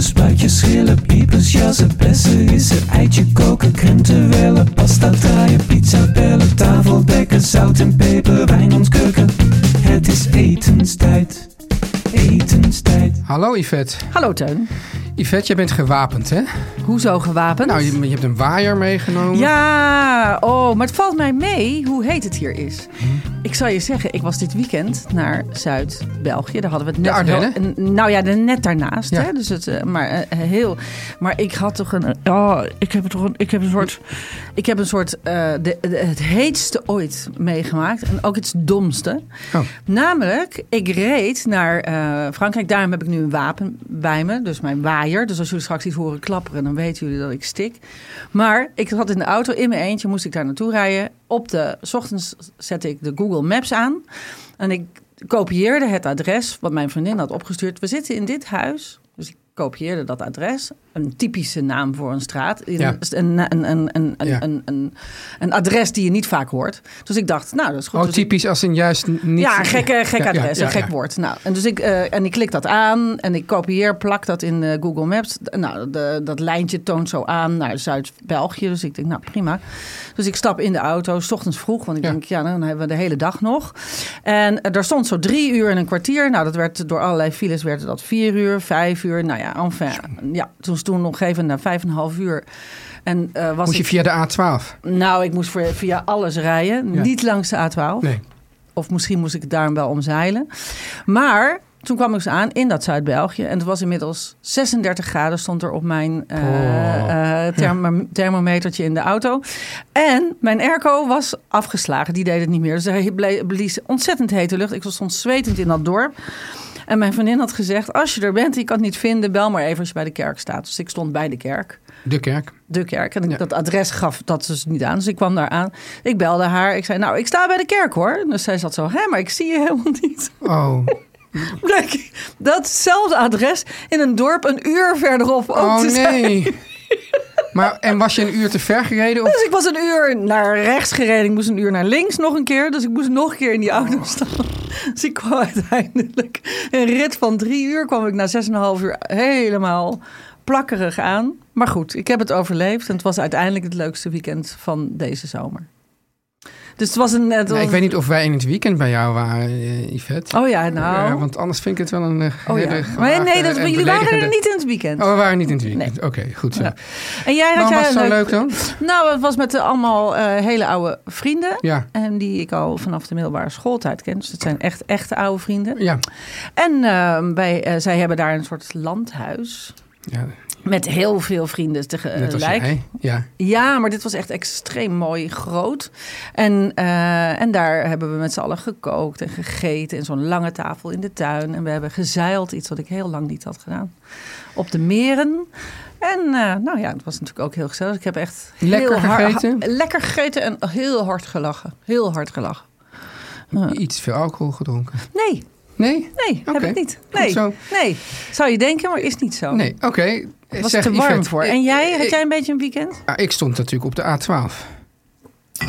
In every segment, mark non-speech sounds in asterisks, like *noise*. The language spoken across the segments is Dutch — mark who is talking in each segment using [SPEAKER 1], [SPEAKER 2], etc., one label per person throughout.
[SPEAKER 1] Spuitjes, schillen, piepers, jassen, bessen, rissen, eitje koken, krenten wellen, pasta draaien, pizza bellen, tafel dekken, zout en peper, wijn ontkurken. Het is etenstijd, etenstijd.
[SPEAKER 2] Hallo Yvette.
[SPEAKER 3] Hallo Teun.
[SPEAKER 2] Yvette, jij bent gewapend, hè?
[SPEAKER 3] Hoezo gewapend?
[SPEAKER 2] Nou, je, je hebt een waaier meegenomen.
[SPEAKER 3] Ja, oh, maar het valt mij mee hoe heet het hier is. Ik zal je zeggen, ik was dit weekend naar Zuid-België. Daar hadden we het net.
[SPEAKER 2] De Ardennen?
[SPEAKER 3] heel- nou ja, net daarnaast.
[SPEAKER 2] Ja.
[SPEAKER 3] Hè? Dus het, eh, maar eh, heel. Maar ik had toch een. Oh, ik heb toch een. Ik heb een soort. Ik heb een soort. eh, de, de- het heetste ooit meegemaakt. En ook het domste.
[SPEAKER 2] Oh.
[SPEAKER 3] Namelijk, ik reed naar eh, Frankrijk. Daarom heb ik nu een wapen bij me. Dus mijn waaier. Dus als jullie straks iets horen klapperen, dan weten jullie dat ik stik. Maar ik zat in de auto in mijn eentje. Moest ik daar naartoe rijden. Op de ochtends zette ik de Google Maps aan. En ik kopieerde het adres wat mijn vriendin had opgestuurd. We zitten in dit huis. Dus ik kopieerde dat adres. Een typische naam voor een straat. Een,
[SPEAKER 2] Ja.
[SPEAKER 3] een, een, een, een, een,
[SPEAKER 2] Ja.
[SPEAKER 3] een, een, een adres die je niet vaak hoort. Dus ik dacht, nou, dat is goed.
[SPEAKER 2] Oh,
[SPEAKER 3] Dus ik-
[SPEAKER 2] typisch als een juist niet...
[SPEAKER 3] ja, een gekke, gek adres,
[SPEAKER 2] ja,
[SPEAKER 3] een gek woord. Nou, en, dus ik, eh, en ik klik dat aan en ik kopieer, plak dat in eh, Google Maps. Nou, de, dat lijntje toont zo aan naar Zuid-België. Dus ik denk, nou prima. Dus ik stap in de auto, s ochtends vroeg. Want ik denk, ja, dan hebben we de hele dag nog. En eh, daar stond zo drie uur en een kwartier. Nou, dat werd door allerlei files werd dat vier uur, vijf uur. Nou ja, enfin. Ja, toen toen nog even naar vijf en een half uur. En eh, was
[SPEAKER 2] Moest je via de A12?
[SPEAKER 3] nou, ik moest voor, via alles rijden.
[SPEAKER 2] Ja.
[SPEAKER 3] Niet langs de A12.
[SPEAKER 2] Nee.
[SPEAKER 3] Of misschien moest ik het daarom wel omzeilen. Maar toen kwam ik ze aan in dat Zuid-België. En het was inmiddels 36 graden stond er op mijn
[SPEAKER 2] Oh.
[SPEAKER 3] thermo- thermometertje in de auto. En mijn airco was afgeslagen. Die deed het niet meer. Dus ble- blies ontzettend hete lucht. Ik stond zwetend in dat dorp. En mijn vriendin had gezegd, als je er bent, je kan het niet vinden, bel maar even als je bij de kerk staat. Dus ik stond bij de kerk
[SPEAKER 2] De kerk.
[SPEAKER 3] de kerk. En ik,
[SPEAKER 2] Ja.
[SPEAKER 3] dat adres gaf dat dus niet aan. Dus ik kwam daar aan. Ik belde haar. Ik zei, nou, ik sta bij de kerk hoor. Dus zij zat zo, hè, maar ik zie je helemaal niet.
[SPEAKER 2] Oh, *laughs*
[SPEAKER 3] datzelfde adres in een dorp een uur verderop ook
[SPEAKER 2] oh
[SPEAKER 3] te zijn.
[SPEAKER 2] nee. *laughs* Maar, en was je een uur te ver gereden? Of?
[SPEAKER 3] Dus ik was een uur naar rechts gereden. Ik moest een uur naar links nog een keer. Dus ik moest nog een keer in die auto stappen. Dus ik kwam uiteindelijk... Een rit van drie uur kwam ik na zes en een half uur helemaal plakkerig aan. Maar goed, ik heb het overleefd. En het was uiteindelijk het leukste weekend van deze zomer. Dus het was een... Het
[SPEAKER 2] Nee, ik weet niet of wij in het weekend bij jou waren, eh, Yvette.
[SPEAKER 3] Oh ja, nou...
[SPEAKER 2] Ja, want anders vind ik het wel een eh,
[SPEAKER 3] oh ja. Maar nee, dat, jullie waren er niet in het weekend.
[SPEAKER 2] Oh, we waren niet in het weekend. Oké, goed zo.
[SPEAKER 3] Ja. En jij had jij
[SPEAKER 2] was het zo leuk dan?
[SPEAKER 3] Nou, het was met allemaal eh, hele oude vrienden.
[SPEAKER 2] Ja,
[SPEAKER 3] En die ik al vanaf de middelbare schooltijd ken. Dus het zijn echt echte oude vrienden.
[SPEAKER 2] ja.
[SPEAKER 3] En wij, eh, zij hebben daar een soort landhuis.
[SPEAKER 2] ja
[SPEAKER 3] Met heel veel vrienden tegelijk.
[SPEAKER 2] jij. Ja.
[SPEAKER 3] Ja, maar dit was echt extreem mooi groot. En, eh, en daar hebben we met z'n allen gekookt en gegeten. In zo'n lange tafel in de tuin. En we hebben gezeild, iets wat ik heel lang niet had gedaan. Op de meren. En eh, nou ja, het was natuurlijk ook heel gezellig. Ik heb echt heel
[SPEAKER 2] Lekker
[SPEAKER 3] hard-
[SPEAKER 2] gegeten?
[SPEAKER 3] lekker gegeten en heel hard gelachen. Heel hard gelachen.
[SPEAKER 2] Iets veel alcohol gedronken.
[SPEAKER 3] Nee,
[SPEAKER 2] Nee?
[SPEAKER 3] nee, heb ik niet. Nee,
[SPEAKER 2] zo.
[SPEAKER 3] nee. Zou je denken, maar is niet zo.
[SPEAKER 2] Nee, oké.
[SPEAKER 3] Het was
[SPEAKER 2] Zeg,
[SPEAKER 3] te warm
[SPEAKER 2] Yvette,
[SPEAKER 3] voor. En jij, had jij een beetje een weekend?
[SPEAKER 2] Ah, ik stond natuurlijk op de A12.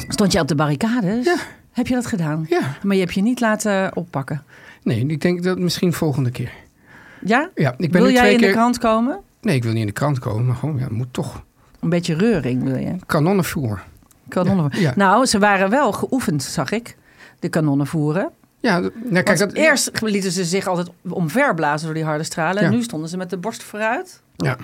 [SPEAKER 3] Stond je op de barricades?
[SPEAKER 2] Ja.
[SPEAKER 3] Heb je dat gedaan?
[SPEAKER 2] Ja.
[SPEAKER 3] Maar je hebt je niet laten oppakken.
[SPEAKER 2] Nee, ik denk dat misschien volgende keer.
[SPEAKER 3] Ja?
[SPEAKER 2] Ja, ik ben
[SPEAKER 3] wil
[SPEAKER 2] nu
[SPEAKER 3] jij in
[SPEAKER 2] keer...
[SPEAKER 3] de krant komen?
[SPEAKER 2] Nee, ik wil niet in de krant komen, maar gewoon, ja, moet toch.
[SPEAKER 3] Een beetje reuring wil je?
[SPEAKER 2] Kanonnenvoer.
[SPEAKER 3] Kanonnen.
[SPEAKER 2] Ja, ja.
[SPEAKER 3] Nou, ze waren wel geoefend, zag ik. De kanonnen voeren.
[SPEAKER 2] Ja, nou, kijk,
[SPEAKER 3] Want
[SPEAKER 2] dat,
[SPEAKER 3] eerst lieten ze zich altijd omverblazen door die harde stralen. En nu stonden ze met de borst vooruit.
[SPEAKER 2] Ja.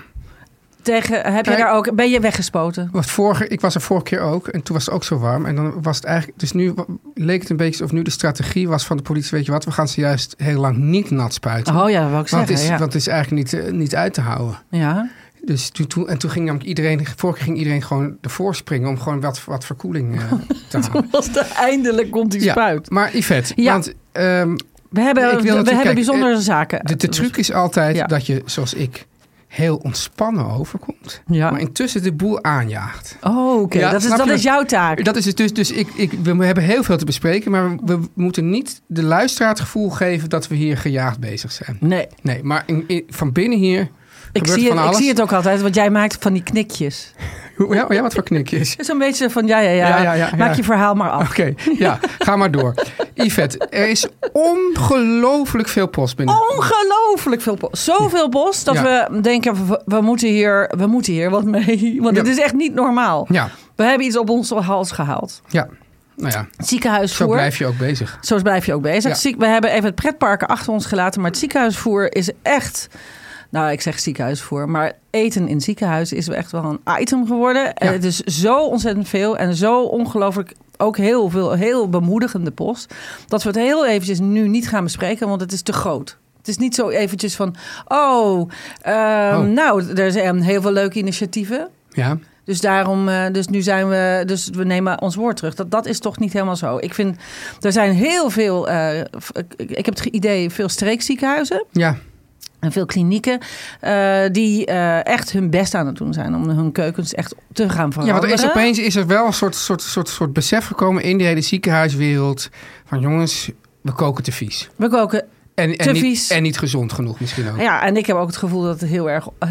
[SPEAKER 3] Tegen, heb je daar ook, ben je weggespoten?
[SPEAKER 2] Want vorige, ik was er vorige keer ook en toen was het ook zo warm. En dan was het eigenlijk, dus nu leek het een beetje of nu de strategie was van de politie, weet je wat, we gaan ze juist heel lang niet nat spuiten.
[SPEAKER 3] Oh ja, dat ik
[SPEAKER 2] want, het
[SPEAKER 3] zeggen.
[SPEAKER 2] is,
[SPEAKER 3] ja.
[SPEAKER 2] want het is eigenlijk niet, eh, niet uit te houden.
[SPEAKER 3] ja.
[SPEAKER 2] Dus toen, en toen ging namelijk iedereen, vorige ging iedereen gewoon ervoor springen om gewoon wat, wat verkoeling eh, *laughs* te houden.
[SPEAKER 3] Was eindelijk komt die
[SPEAKER 2] Ja,
[SPEAKER 3] spuit.
[SPEAKER 2] maar Yvette,
[SPEAKER 3] Ja.
[SPEAKER 2] want ehm,
[SPEAKER 3] We hebben,
[SPEAKER 2] Ik wil
[SPEAKER 3] we hebben
[SPEAKER 2] kijk,
[SPEAKER 3] bijzondere zaken.
[SPEAKER 2] de, de truc is altijd
[SPEAKER 3] Ja.
[SPEAKER 2] dat je, zoals ik, heel ontspannen overkomt.
[SPEAKER 3] Ja.
[SPEAKER 2] Maar intussen de boel aanjaagt.
[SPEAKER 3] Oh, oké.
[SPEAKER 2] Ja,
[SPEAKER 3] dat is, dat is jouw taak.
[SPEAKER 2] Dat is het dus, dus ik, ik, we hebben heel veel te bespreken, maar we, we moeten niet de luisteraar het gevoel geven dat we hier gejaagd bezig zijn.
[SPEAKER 3] Nee,
[SPEAKER 2] Nee, maar in, in- van binnen hier
[SPEAKER 3] ik zie, het, ik zie het ook altijd, want jij maakt van die knikjes. *laughs*
[SPEAKER 2] Ja, ja, wat voor knikjes.
[SPEAKER 3] Het is een beetje van, ja, ja, ja,
[SPEAKER 2] Ja, ja, ja,
[SPEAKER 3] maak je verhaal maar af.
[SPEAKER 2] Oké, ja, ga maar door. *laughs* Yvette, er is ongelooflijk veel post binnen.
[SPEAKER 3] Ongelooflijk veel post. Zoveel post dat we denken, we, we moeten hier, we moeten hier wat mee. *laughs* Want het is echt niet normaal.
[SPEAKER 2] Ja,
[SPEAKER 3] We hebben iets op onze hals gehaald.
[SPEAKER 2] ja. Nou ja,
[SPEAKER 3] Ziekenhuisvoer.
[SPEAKER 2] zo blijf je ook bezig.
[SPEAKER 3] Zo blijf je ook bezig. We hebben even het pretparken achter ons gelaten. Maar het ziekenhuisvoer is echt... Nou, ik zeg ziekenhuisvoer. Maar eten in ziekenhuizen is echt wel een item geworden. En het is zo ontzettend veel. En zo ongelooflijk ook heel veel, heel bemoedigende post. Dat we het heel eventjes nu niet gaan bespreken. Want het is te groot. Het is niet zo eventjes van... Oh, ehm,
[SPEAKER 2] Oh.
[SPEAKER 3] nou, er zijn heel veel leuke initiatieven.
[SPEAKER 2] Ja,
[SPEAKER 3] Dus daarom, eh, dus nu zijn we, dus we nemen ons woord terug. Dat, dat is toch niet helemaal zo. Ik vind, er zijn heel veel, eh, ik, ik heb het idee, veel streekziekenhuizen
[SPEAKER 2] ja.
[SPEAKER 3] En veel klinieken eh, die eh, echt hun best aan het doen zijn om hun keukens echt te gaan
[SPEAKER 2] Ja,
[SPEAKER 3] veranderen.
[SPEAKER 2] want er is opeens is er wel een soort, soort, soort, soort besef gekomen in die hele ziekenhuiswereld. Van jongens, we koken te vies.
[SPEAKER 3] We koken
[SPEAKER 2] En, en, niet, en niet gezond genoeg misschien ook.
[SPEAKER 3] Ja, en ik heb ook het gevoel dat het heel erg, eh,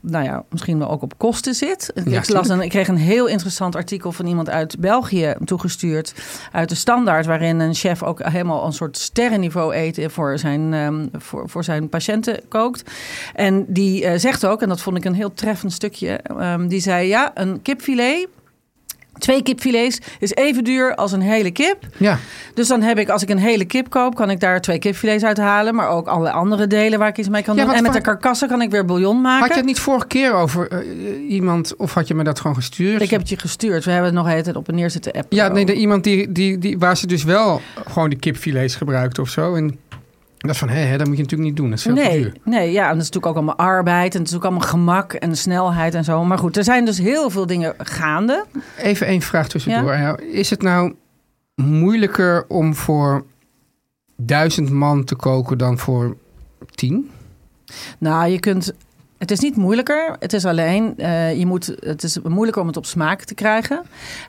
[SPEAKER 3] nou ja, misschien wel ook op kosten zit.
[SPEAKER 2] Ja,
[SPEAKER 3] ik, las een, ik kreeg een heel interessant artikel van iemand uit België toegestuurd, uit de Standaard, waarin een chef ook helemaal een soort sterrenniveau eten voor zijn, ehm, voor, voor zijn patiënten kookt. En die eh, zegt ook, en dat vond ik een heel treffend stukje, ehm, die zei ja, een kipfilet. Twee kipfilets is even duur als een hele kip.
[SPEAKER 2] Ja,
[SPEAKER 3] Dus dan heb ik, als ik een hele kip koop, kan ik daar twee kipfilets uithalen. Maar ook alle andere delen waar ik iets mee kan
[SPEAKER 2] Ja,
[SPEAKER 3] doen. En met de karkassen kan ik weer bouillon maken.
[SPEAKER 2] had je het niet vorige keer over eh, iemand of had je me dat gewoon gestuurd?
[SPEAKER 3] Ik heb het je gestuurd. We hebben het nog de hele tijd op en neer zitten appen.
[SPEAKER 2] Ja, nee, de, iemand die, die, die, waar ze dus wel gewoon die kipfilets gebruikt of zo. En dat van, hé, hé, dat moet je natuurlijk niet doen. Dat is veel te
[SPEAKER 3] Nee,
[SPEAKER 2] duur.
[SPEAKER 3] nee, ja, en dat is natuurlijk ook allemaal arbeid en het is ook allemaal gemak en snelheid en zo. Maar goed, er zijn dus heel veel dingen gaande.
[SPEAKER 2] Even één vraag tussendoor. Ja, Is het nou moeilijker om voor duizend man te koken dan voor tien?
[SPEAKER 3] Nou, je kunt. Het is niet moeilijker. Het is alleen, eh, je moet, het is moeilijker om het op smaak te krijgen.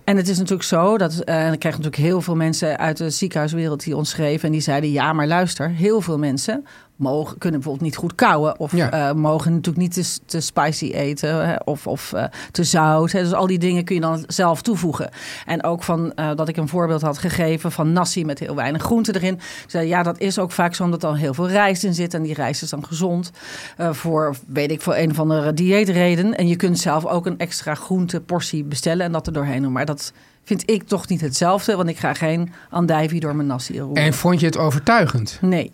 [SPEAKER 3] En het is natuurlijk zo dat, en ik krijg natuurlijk heel veel mensen uit de ziekenhuiswereld die ons schreven. En die zeiden, ja, maar luister, heel veel mensen mogen, kunnen bijvoorbeeld niet goed kauwen. Of
[SPEAKER 2] Ja.
[SPEAKER 3] eh, mogen natuurlijk niet te, te spicy eten hè, of, of eh, te zout. Hè. Dus al die dingen kun je dan zelf toevoegen. En ook van eh, dat ik een voorbeeld had gegeven van nasi met heel weinig groente erin. Zei, ja, dat is ook vaak zo omdat er al heel veel rijst in zit. En die rijst is dan gezond voor, weet ik, voor een of andere dieetreden. En je kunt zelf ook een extra groenteportie bestellen en dat er doorheen doen. Maar dat vind ik toch niet hetzelfde, want ik ga geen andijvie door mijn nasi roeren.
[SPEAKER 2] En vond je het overtuigend?
[SPEAKER 3] Nee.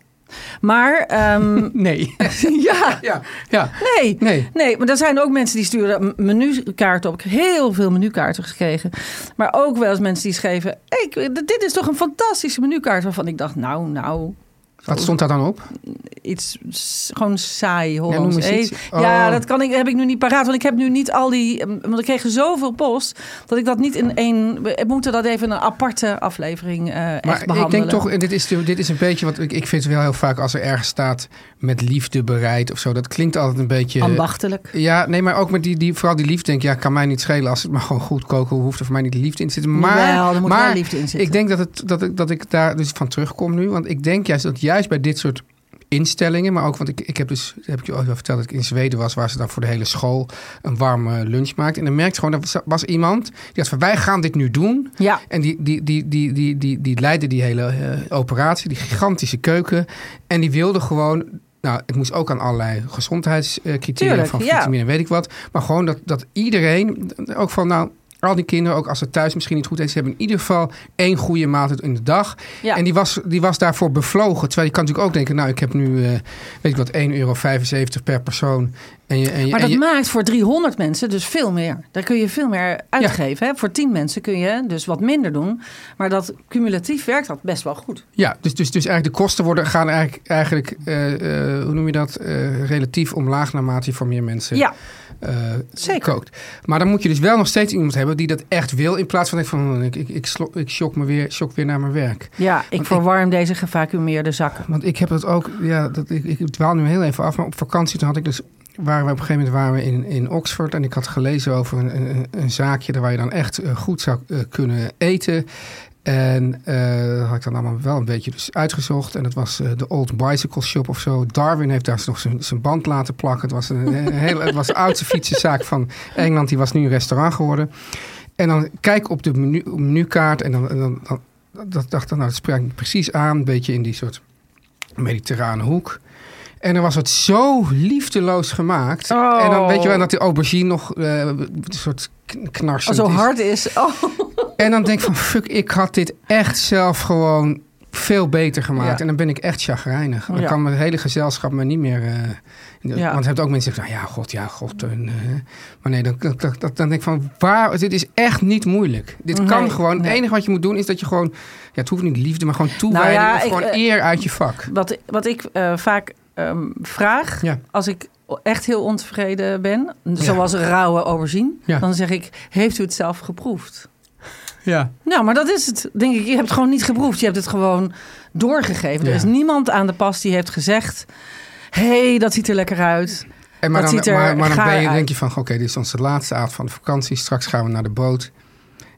[SPEAKER 3] Maar, ehm, *laughs*
[SPEAKER 2] Nee. *laughs*
[SPEAKER 3] ja,
[SPEAKER 2] ja, ja.
[SPEAKER 3] nee.
[SPEAKER 2] Nee.
[SPEAKER 3] Nee, maar er zijn ook mensen die sturen menukaarten op. Ik heb heel veel menukaarten gekregen. Maar ook wel eens mensen die schreven... Ik, dit is toch een fantastische menukaart waarvan ik dacht... Nou, nou,
[SPEAKER 2] Wat stond daar dan op?
[SPEAKER 3] iets gewoon saai Hollands eten. Ja,
[SPEAKER 2] Oh.
[SPEAKER 3] dat kan ik, heb ik nu niet paraat. Want ik heb nu niet al die... eh, Want ik kreeg zoveel post... dat ik dat niet in één... We moeten dat even in een aparte aflevering eh echt
[SPEAKER 2] Maar
[SPEAKER 3] behandelen.
[SPEAKER 2] ik denk toch, en dit is, dit is een beetje wat ik, ik vind het wel heel vaak als er ergens staat met liefde bereid of zo. Dat klinkt altijd een beetje.
[SPEAKER 3] Ambachtelijk.
[SPEAKER 2] Ja, nee, maar ook met die, die vooral die liefde denk ik, ja, kan mij niet schelen als het maar gewoon goed koken hoeft er voor mij niet liefde in te zitten. Maar,
[SPEAKER 3] Jawel, er moet
[SPEAKER 2] maar
[SPEAKER 3] liefde in zitten.
[SPEAKER 2] ik denk dat, het, dat, ik, dat ik daar dus van terugkom nu, want ik denk juist dat juist bij dit soort instellingen, maar ook, want ik, ik heb dus, heb ik je wel verteld dat ik in Zweden was, waar ze dan voor de hele school een warme lunch maakte. En dan merkte je gewoon, dat was, was iemand die had van, wij gaan dit nu doen.
[SPEAKER 3] Ja.
[SPEAKER 2] En die, die, die, die, die, die, die leidde die hele eh, operatie, die gigantische keuken. En die wilde gewoon. Nou, het moest ook aan allerlei gezondheidscriteria van
[SPEAKER 3] ja.
[SPEAKER 2] vitamine en weet ik wat. Maar gewoon dat, dat iedereen, ook van nou, al die kinderen, ook als ze thuis misschien niet goed ze hebben in ieder geval één goede maaltijd in de dag.
[SPEAKER 3] Ja.
[SPEAKER 2] En die was, die was daarvoor bevlogen. Terwijl je kan natuurlijk ook denken, nou, ik heb nu, eh, weet ik wat, 1,75 euro per persoon. En je, en je,
[SPEAKER 3] Maar dat
[SPEAKER 2] je-
[SPEAKER 3] maakt voor 300 mensen dus veel meer. Daar kun je veel meer uitgeven. Hè? Voor 10 mensen kun je dus wat minder doen. Maar dat cumulatief werkt dat best wel goed.
[SPEAKER 2] Ja, dus, dus, dus eigenlijk de kosten worden, gaan eigenlijk, eigenlijk eh, eh, hoe noem je dat, Eh, relatief omlaag naarmate je voor meer mensen
[SPEAKER 3] Ja, Zeker.
[SPEAKER 2] kookt. Maar dan moet je dus wel nog steeds iemand hebben die dat echt wil, in plaats van denk van ik, ik, ik, ik shock, me weer, shock weer naar mijn werk.
[SPEAKER 3] ja ik
[SPEAKER 2] Want
[SPEAKER 3] verwarm deze gevacumeerde zakken.
[SPEAKER 2] Want ik heb dat ook, ja, dat, ik, ik dwaal nu heel even af, maar op vakantie toen had ik dus, waren we op een gegeven moment waren we in, in Oxford en ik had gelezen over een, een, een zaakje waar je dan echt eh, goed zou eh, kunnen eten. En dat had ik dan allemaal wel een beetje dus uitgezocht. En het was de Old Bicycle Shop of zo. Darwin heeft daar nog zijn, band laten plakken. Het was, een, een *laughs* het was de oudste fietsenzaak van Engeland. Die was nu een restaurant geworden. En dan kijk op de menu, menukaart en dan, dan, dat dacht ik, nou, dat spreekt precies aan. Een beetje in die soort mediterrane hoek. En dan was het zo liefdeloos gemaakt.
[SPEAKER 3] Oh.
[SPEAKER 2] En dan weet je wel dat die aubergine nog eh, een soort knarsend
[SPEAKER 3] zo
[SPEAKER 2] is.
[SPEAKER 3] hard is. Oh. *laughs*
[SPEAKER 2] En dan denk ik van, fuck, ik had dit echt zelf gewoon veel beter gemaakt.
[SPEAKER 3] Ja.
[SPEAKER 2] En dan ben ik echt chagrijnig. Dan
[SPEAKER 3] Ja.
[SPEAKER 2] kan mijn hele gezelschap me niet meer...
[SPEAKER 3] Ja.
[SPEAKER 2] Want je hebt ook mensen die zeggen, nou ja, god, ja, god. En, eh, maar nee, dan, dan, dan, denk ik van, waar, dit is echt niet moeilijk. Dit kan
[SPEAKER 3] Nee,
[SPEAKER 2] gewoon, het enige wat je moet doen is dat je gewoon... Ja, het hoeft niet liefde, maar gewoon toewijding of
[SPEAKER 3] ik,
[SPEAKER 2] gewoon eer uit je vak.
[SPEAKER 3] Wat, wat ik vaak ehm, vraag,
[SPEAKER 2] Ja.
[SPEAKER 3] als ik echt heel ontevreden ben, zoals een rauwe aubergine,
[SPEAKER 2] Ja.
[SPEAKER 3] dan zeg ik, heeft u het zelf geproefd?
[SPEAKER 2] Ja.
[SPEAKER 3] Nou, maar dat is het. Denk ik, je hebt het gewoon niet geproefd. Je hebt het gewoon doorgegeven.
[SPEAKER 2] Ja.
[SPEAKER 3] Er is niemand aan de pas die heeft gezegd, hé, hey, dat ziet er lekker uit.
[SPEAKER 2] En maar,
[SPEAKER 3] Dat
[SPEAKER 2] dan,
[SPEAKER 3] ziet er
[SPEAKER 2] maar, maar dan ben je,
[SPEAKER 3] uit.
[SPEAKER 2] denk je van, oké, dit is onze laatste avond van de vakantie. Straks gaan we naar de boot.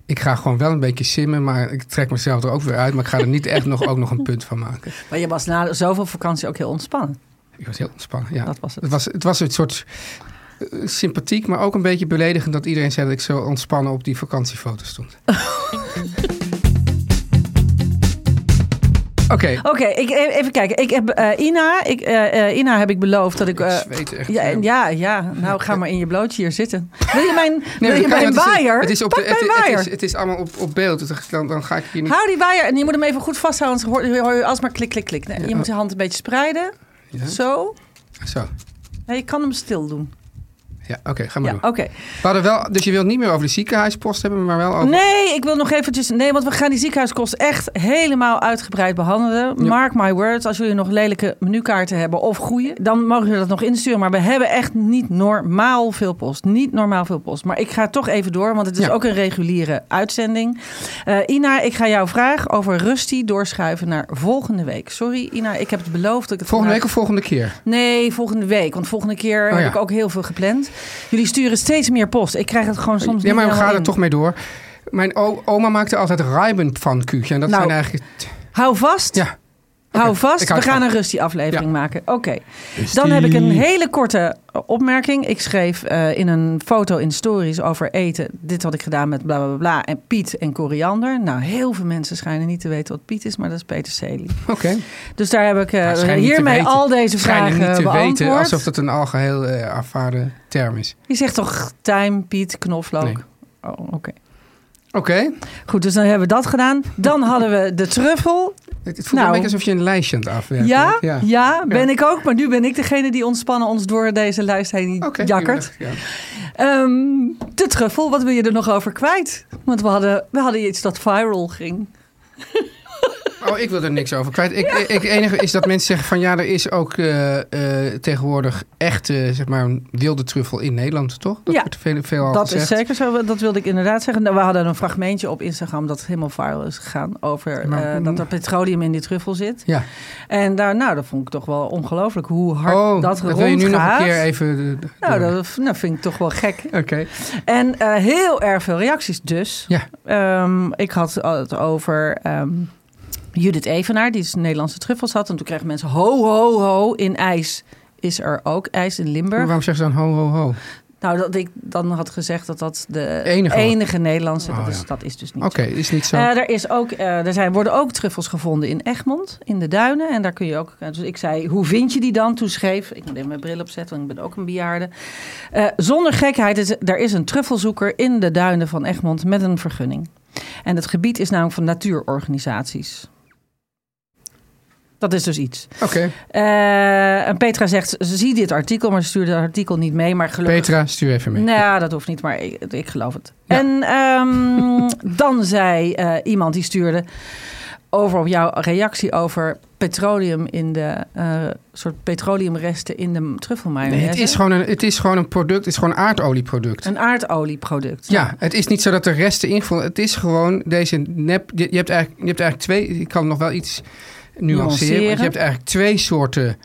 [SPEAKER 2] Ik ga gewoon wel een beetje simmen, maar ik trek mezelf er ook weer uit. Maar ik ga er niet echt nog, ook nog een punt van maken. *laughs*
[SPEAKER 3] Maar je was na zoveel vakantie ook heel ontspannen.
[SPEAKER 2] Ik was heel ontspannen, ja.
[SPEAKER 3] Dat was het.
[SPEAKER 2] Het was, het was een soort eh, sympathiek, maar ook een beetje beledigend... dat iedereen zei dat ik zo ontspannen op die vakantiefoto stond. *laughs* Oké.
[SPEAKER 3] Oké, ik e- even kijken. Ik heb eh, Ina, ik, eh, Ina heb ik beloofd dat ik.
[SPEAKER 2] Ik
[SPEAKER 3] eh,
[SPEAKER 2] zweet echt.
[SPEAKER 3] ja, ja, ja, nou ga maar in je blootje hier zitten. Wil je mijn, wil je mijn waaier?
[SPEAKER 2] Het is, op de, het, is, het is allemaal op, op beeld. dus Dan, dan ga ik hier niet...
[SPEAKER 3] Hou die waaier en je moet hem even goed vasthouden. Anders hoor, hoor je alsmaar klik, klik, klik. Nee, je moet je hand een beetje spreiden.
[SPEAKER 2] Ja?
[SPEAKER 3] Zo.
[SPEAKER 2] Zo.
[SPEAKER 3] Nee, je kan hem stil doen.
[SPEAKER 2] Ja, oké, ga maar
[SPEAKER 3] Ja, oké.
[SPEAKER 2] We hadden wel, dus je wilt niet meer over de ziekenhuispost hebben, maar wel over...
[SPEAKER 3] Nee, ik wil nog eventjes... Nee, want we gaan die ziekenhuiskosten echt helemaal uitgebreid behandelen.
[SPEAKER 2] Ja.
[SPEAKER 3] Mark my words. Als jullie nog lelijke menukaarten hebben of goede... dan mogen jullie dat nog insturen. Maar we hebben echt niet normaal veel post. Niet normaal veel post. Maar ik ga toch even door, want het is
[SPEAKER 2] Ja.
[SPEAKER 3] ook een reguliere uitzending. Eh, Ina, ik ga jouw vraag over Rusty doorschuiven naar volgende week. Sorry, Ina, ik heb het beloofd. Dat ik het
[SPEAKER 2] Volgende week of volgende keer?
[SPEAKER 3] Nee, volgende week. Want volgende keer
[SPEAKER 2] Oh,
[SPEAKER 3] heb ik ook heel veel gepland. Jullie sturen steeds meer post. Ik krijg het gewoon soms
[SPEAKER 2] ja, maar we gaan er toch mee door. Mijn oma maakte altijd Rijbenpfannkuchen. En dat
[SPEAKER 3] Nou,
[SPEAKER 2] zijn eigenlijk...
[SPEAKER 3] Hou vast.
[SPEAKER 2] Ja.
[SPEAKER 3] Hou vast,
[SPEAKER 2] ik hou
[SPEAKER 3] we gaan een Rusty-aflevering
[SPEAKER 2] Ja.
[SPEAKER 3] maken. Oké. Dan heb ik een hele korte opmerking. Ik schreef eh, in een foto in stories over eten. Dit had ik gedaan met bla bla bla, en Piet en koriander. Nou, heel veel mensen schijnen niet te weten wat Piet is, maar dat is peterselie.
[SPEAKER 2] Oké.
[SPEAKER 3] Dus daar heb ik eh, hiermee al deze
[SPEAKER 2] Schijnen
[SPEAKER 3] vragen
[SPEAKER 2] niet te
[SPEAKER 3] beantwoord.
[SPEAKER 2] weten alsof dat een algeheel eh aanvaarde term is.
[SPEAKER 3] Je zegt toch tijm, Piet, knoflook?
[SPEAKER 2] Nee.
[SPEAKER 3] Oh, oké.
[SPEAKER 2] Oké.
[SPEAKER 3] Goed, dus dan hebben we dat gedaan. Dan hadden we de truffel.
[SPEAKER 2] Het, voelt
[SPEAKER 3] Nou.
[SPEAKER 2] een beetje alsof je een lijstje aan het afwerken
[SPEAKER 3] Ja, ja, ben ik ook. Maar nu ben ik degene die ontspannen ons door deze lijst heen jakkert.
[SPEAKER 2] Ja.
[SPEAKER 3] Ehm, de truffel, wat wil je er nog over kwijt? Want we hadden, we hadden iets dat viral ging. *laughs*
[SPEAKER 2] Oh, ik wil er niks over kwijt. Ik, ik, het enige is dat mensen zeggen van ja, er is ook eh, eh, tegenwoordig echte, zeg maar, een wilde truffel in Nederland, toch? Dat
[SPEAKER 3] Ja,
[SPEAKER 2] wordt veel, veel al
[SPEAKER 3] dat
[SPEAKER 2] gezegd.
[SPEAKER 3] is zeker zo. Dat wilde ik inderdaad zeggen. Nou, We hadden een fragmentje op Instagram dat helemaal viral is gegaan. Over
[SPEAKER 2] Maar-
[SPEAKER 3] eh, dat er petroleum in die truffel zit.
[SPEAKER 2] Ja.
[SPEAKER 3] En daar, nou, dat vond ik toch wel ongelooflijk hoe hard
[SPEAKER 2] oh,
[SPEAKER 3] dat
[SPEAKER 2] wil je nu nog een
[SPEAKER 3] rondgaat.
[SPEAKER 2] keer even...
[SPEAKER 3] Nou, dat nou, vind ik toch wel gek.
[SPEAKER 2] Oké.
[SPEAKER 3] En heel erg veel reacties dus.
[SPEAKER 2] Ja.
[SPEAKER 3] Ehm, ik had het over ehm, Judith Evenaar, die dus Nederlandse truffels had. En toen kregen mensen ho, ho, ho, in ijs. Is er ook ijs in
[SPEAKER 2] Maar
[SPEAKER 3] Limburg?
[SPEAKER 2] waarom zeggen ze dan ho, ho, ho?
[SPEAKER 3] Nou, dat ik dan had gezegd dat dat de
[SPEAKER 2] Enige.
[SPEAKER 3] Nederlandse...
[SPEAKER 2] Oh,
[SPEAKER 3] dat, is,
[SPEAKER 2] ja.
[SPEAKER 3] dat is dus niet
[SPEAKER 2] Oké, is niet zo.
[SPEAKER 3] Eh, er, is ook, eh, er zijn, worden ook truffels gevonden in Egmond, in de duinen. En daar kun je ook. eh, Dus ik zei, hoe vind je die dan? Toen schreef, ik moet even mijn bril opzetten, want ik ben ook een bejaarde. Zonder gekheid, is, er is een truffelzoeker in de duinen van Egmond met een vergunning. En het gebied is namelijk van natuurorganisaties. Dat is dus iets.
[SPEAKER 2] Oké,
[SPEAKER 3] Eh, en Petra zegt, ze zie dit artikel, maar ze stuurde het artikel niet mee. Maar gelukkig
[SPEAKER 2] Petra, stuur even mee.
[SPEAKER 3] nou, ja, dat hoeft niet, maar ik, ik geloof het.
[SPEAKER 2] Ja.
[SPEAKER 3] En ehm, *laughs* dan zei eh, iemand die stuurde over op jouw reactie over petroleum in de eh, soort petroleumresten in de truffelmayonaise.
[SPEAKER 2] Nee, het, is gewoon een, het is gewoon een product, het is gewoon een aardolieproduct.
[SPEAKER 3] een aardolieproduct.
[SPEAKER 2] Ja, het is niet zo dat er resten ingevonden. Het is gewoon deze nep. Je, je hebt eigenlijk, je hebt eigenlijk twee. Ik kan nog wel iets nuanceren. Want je hebt eigenlijk twee soorten.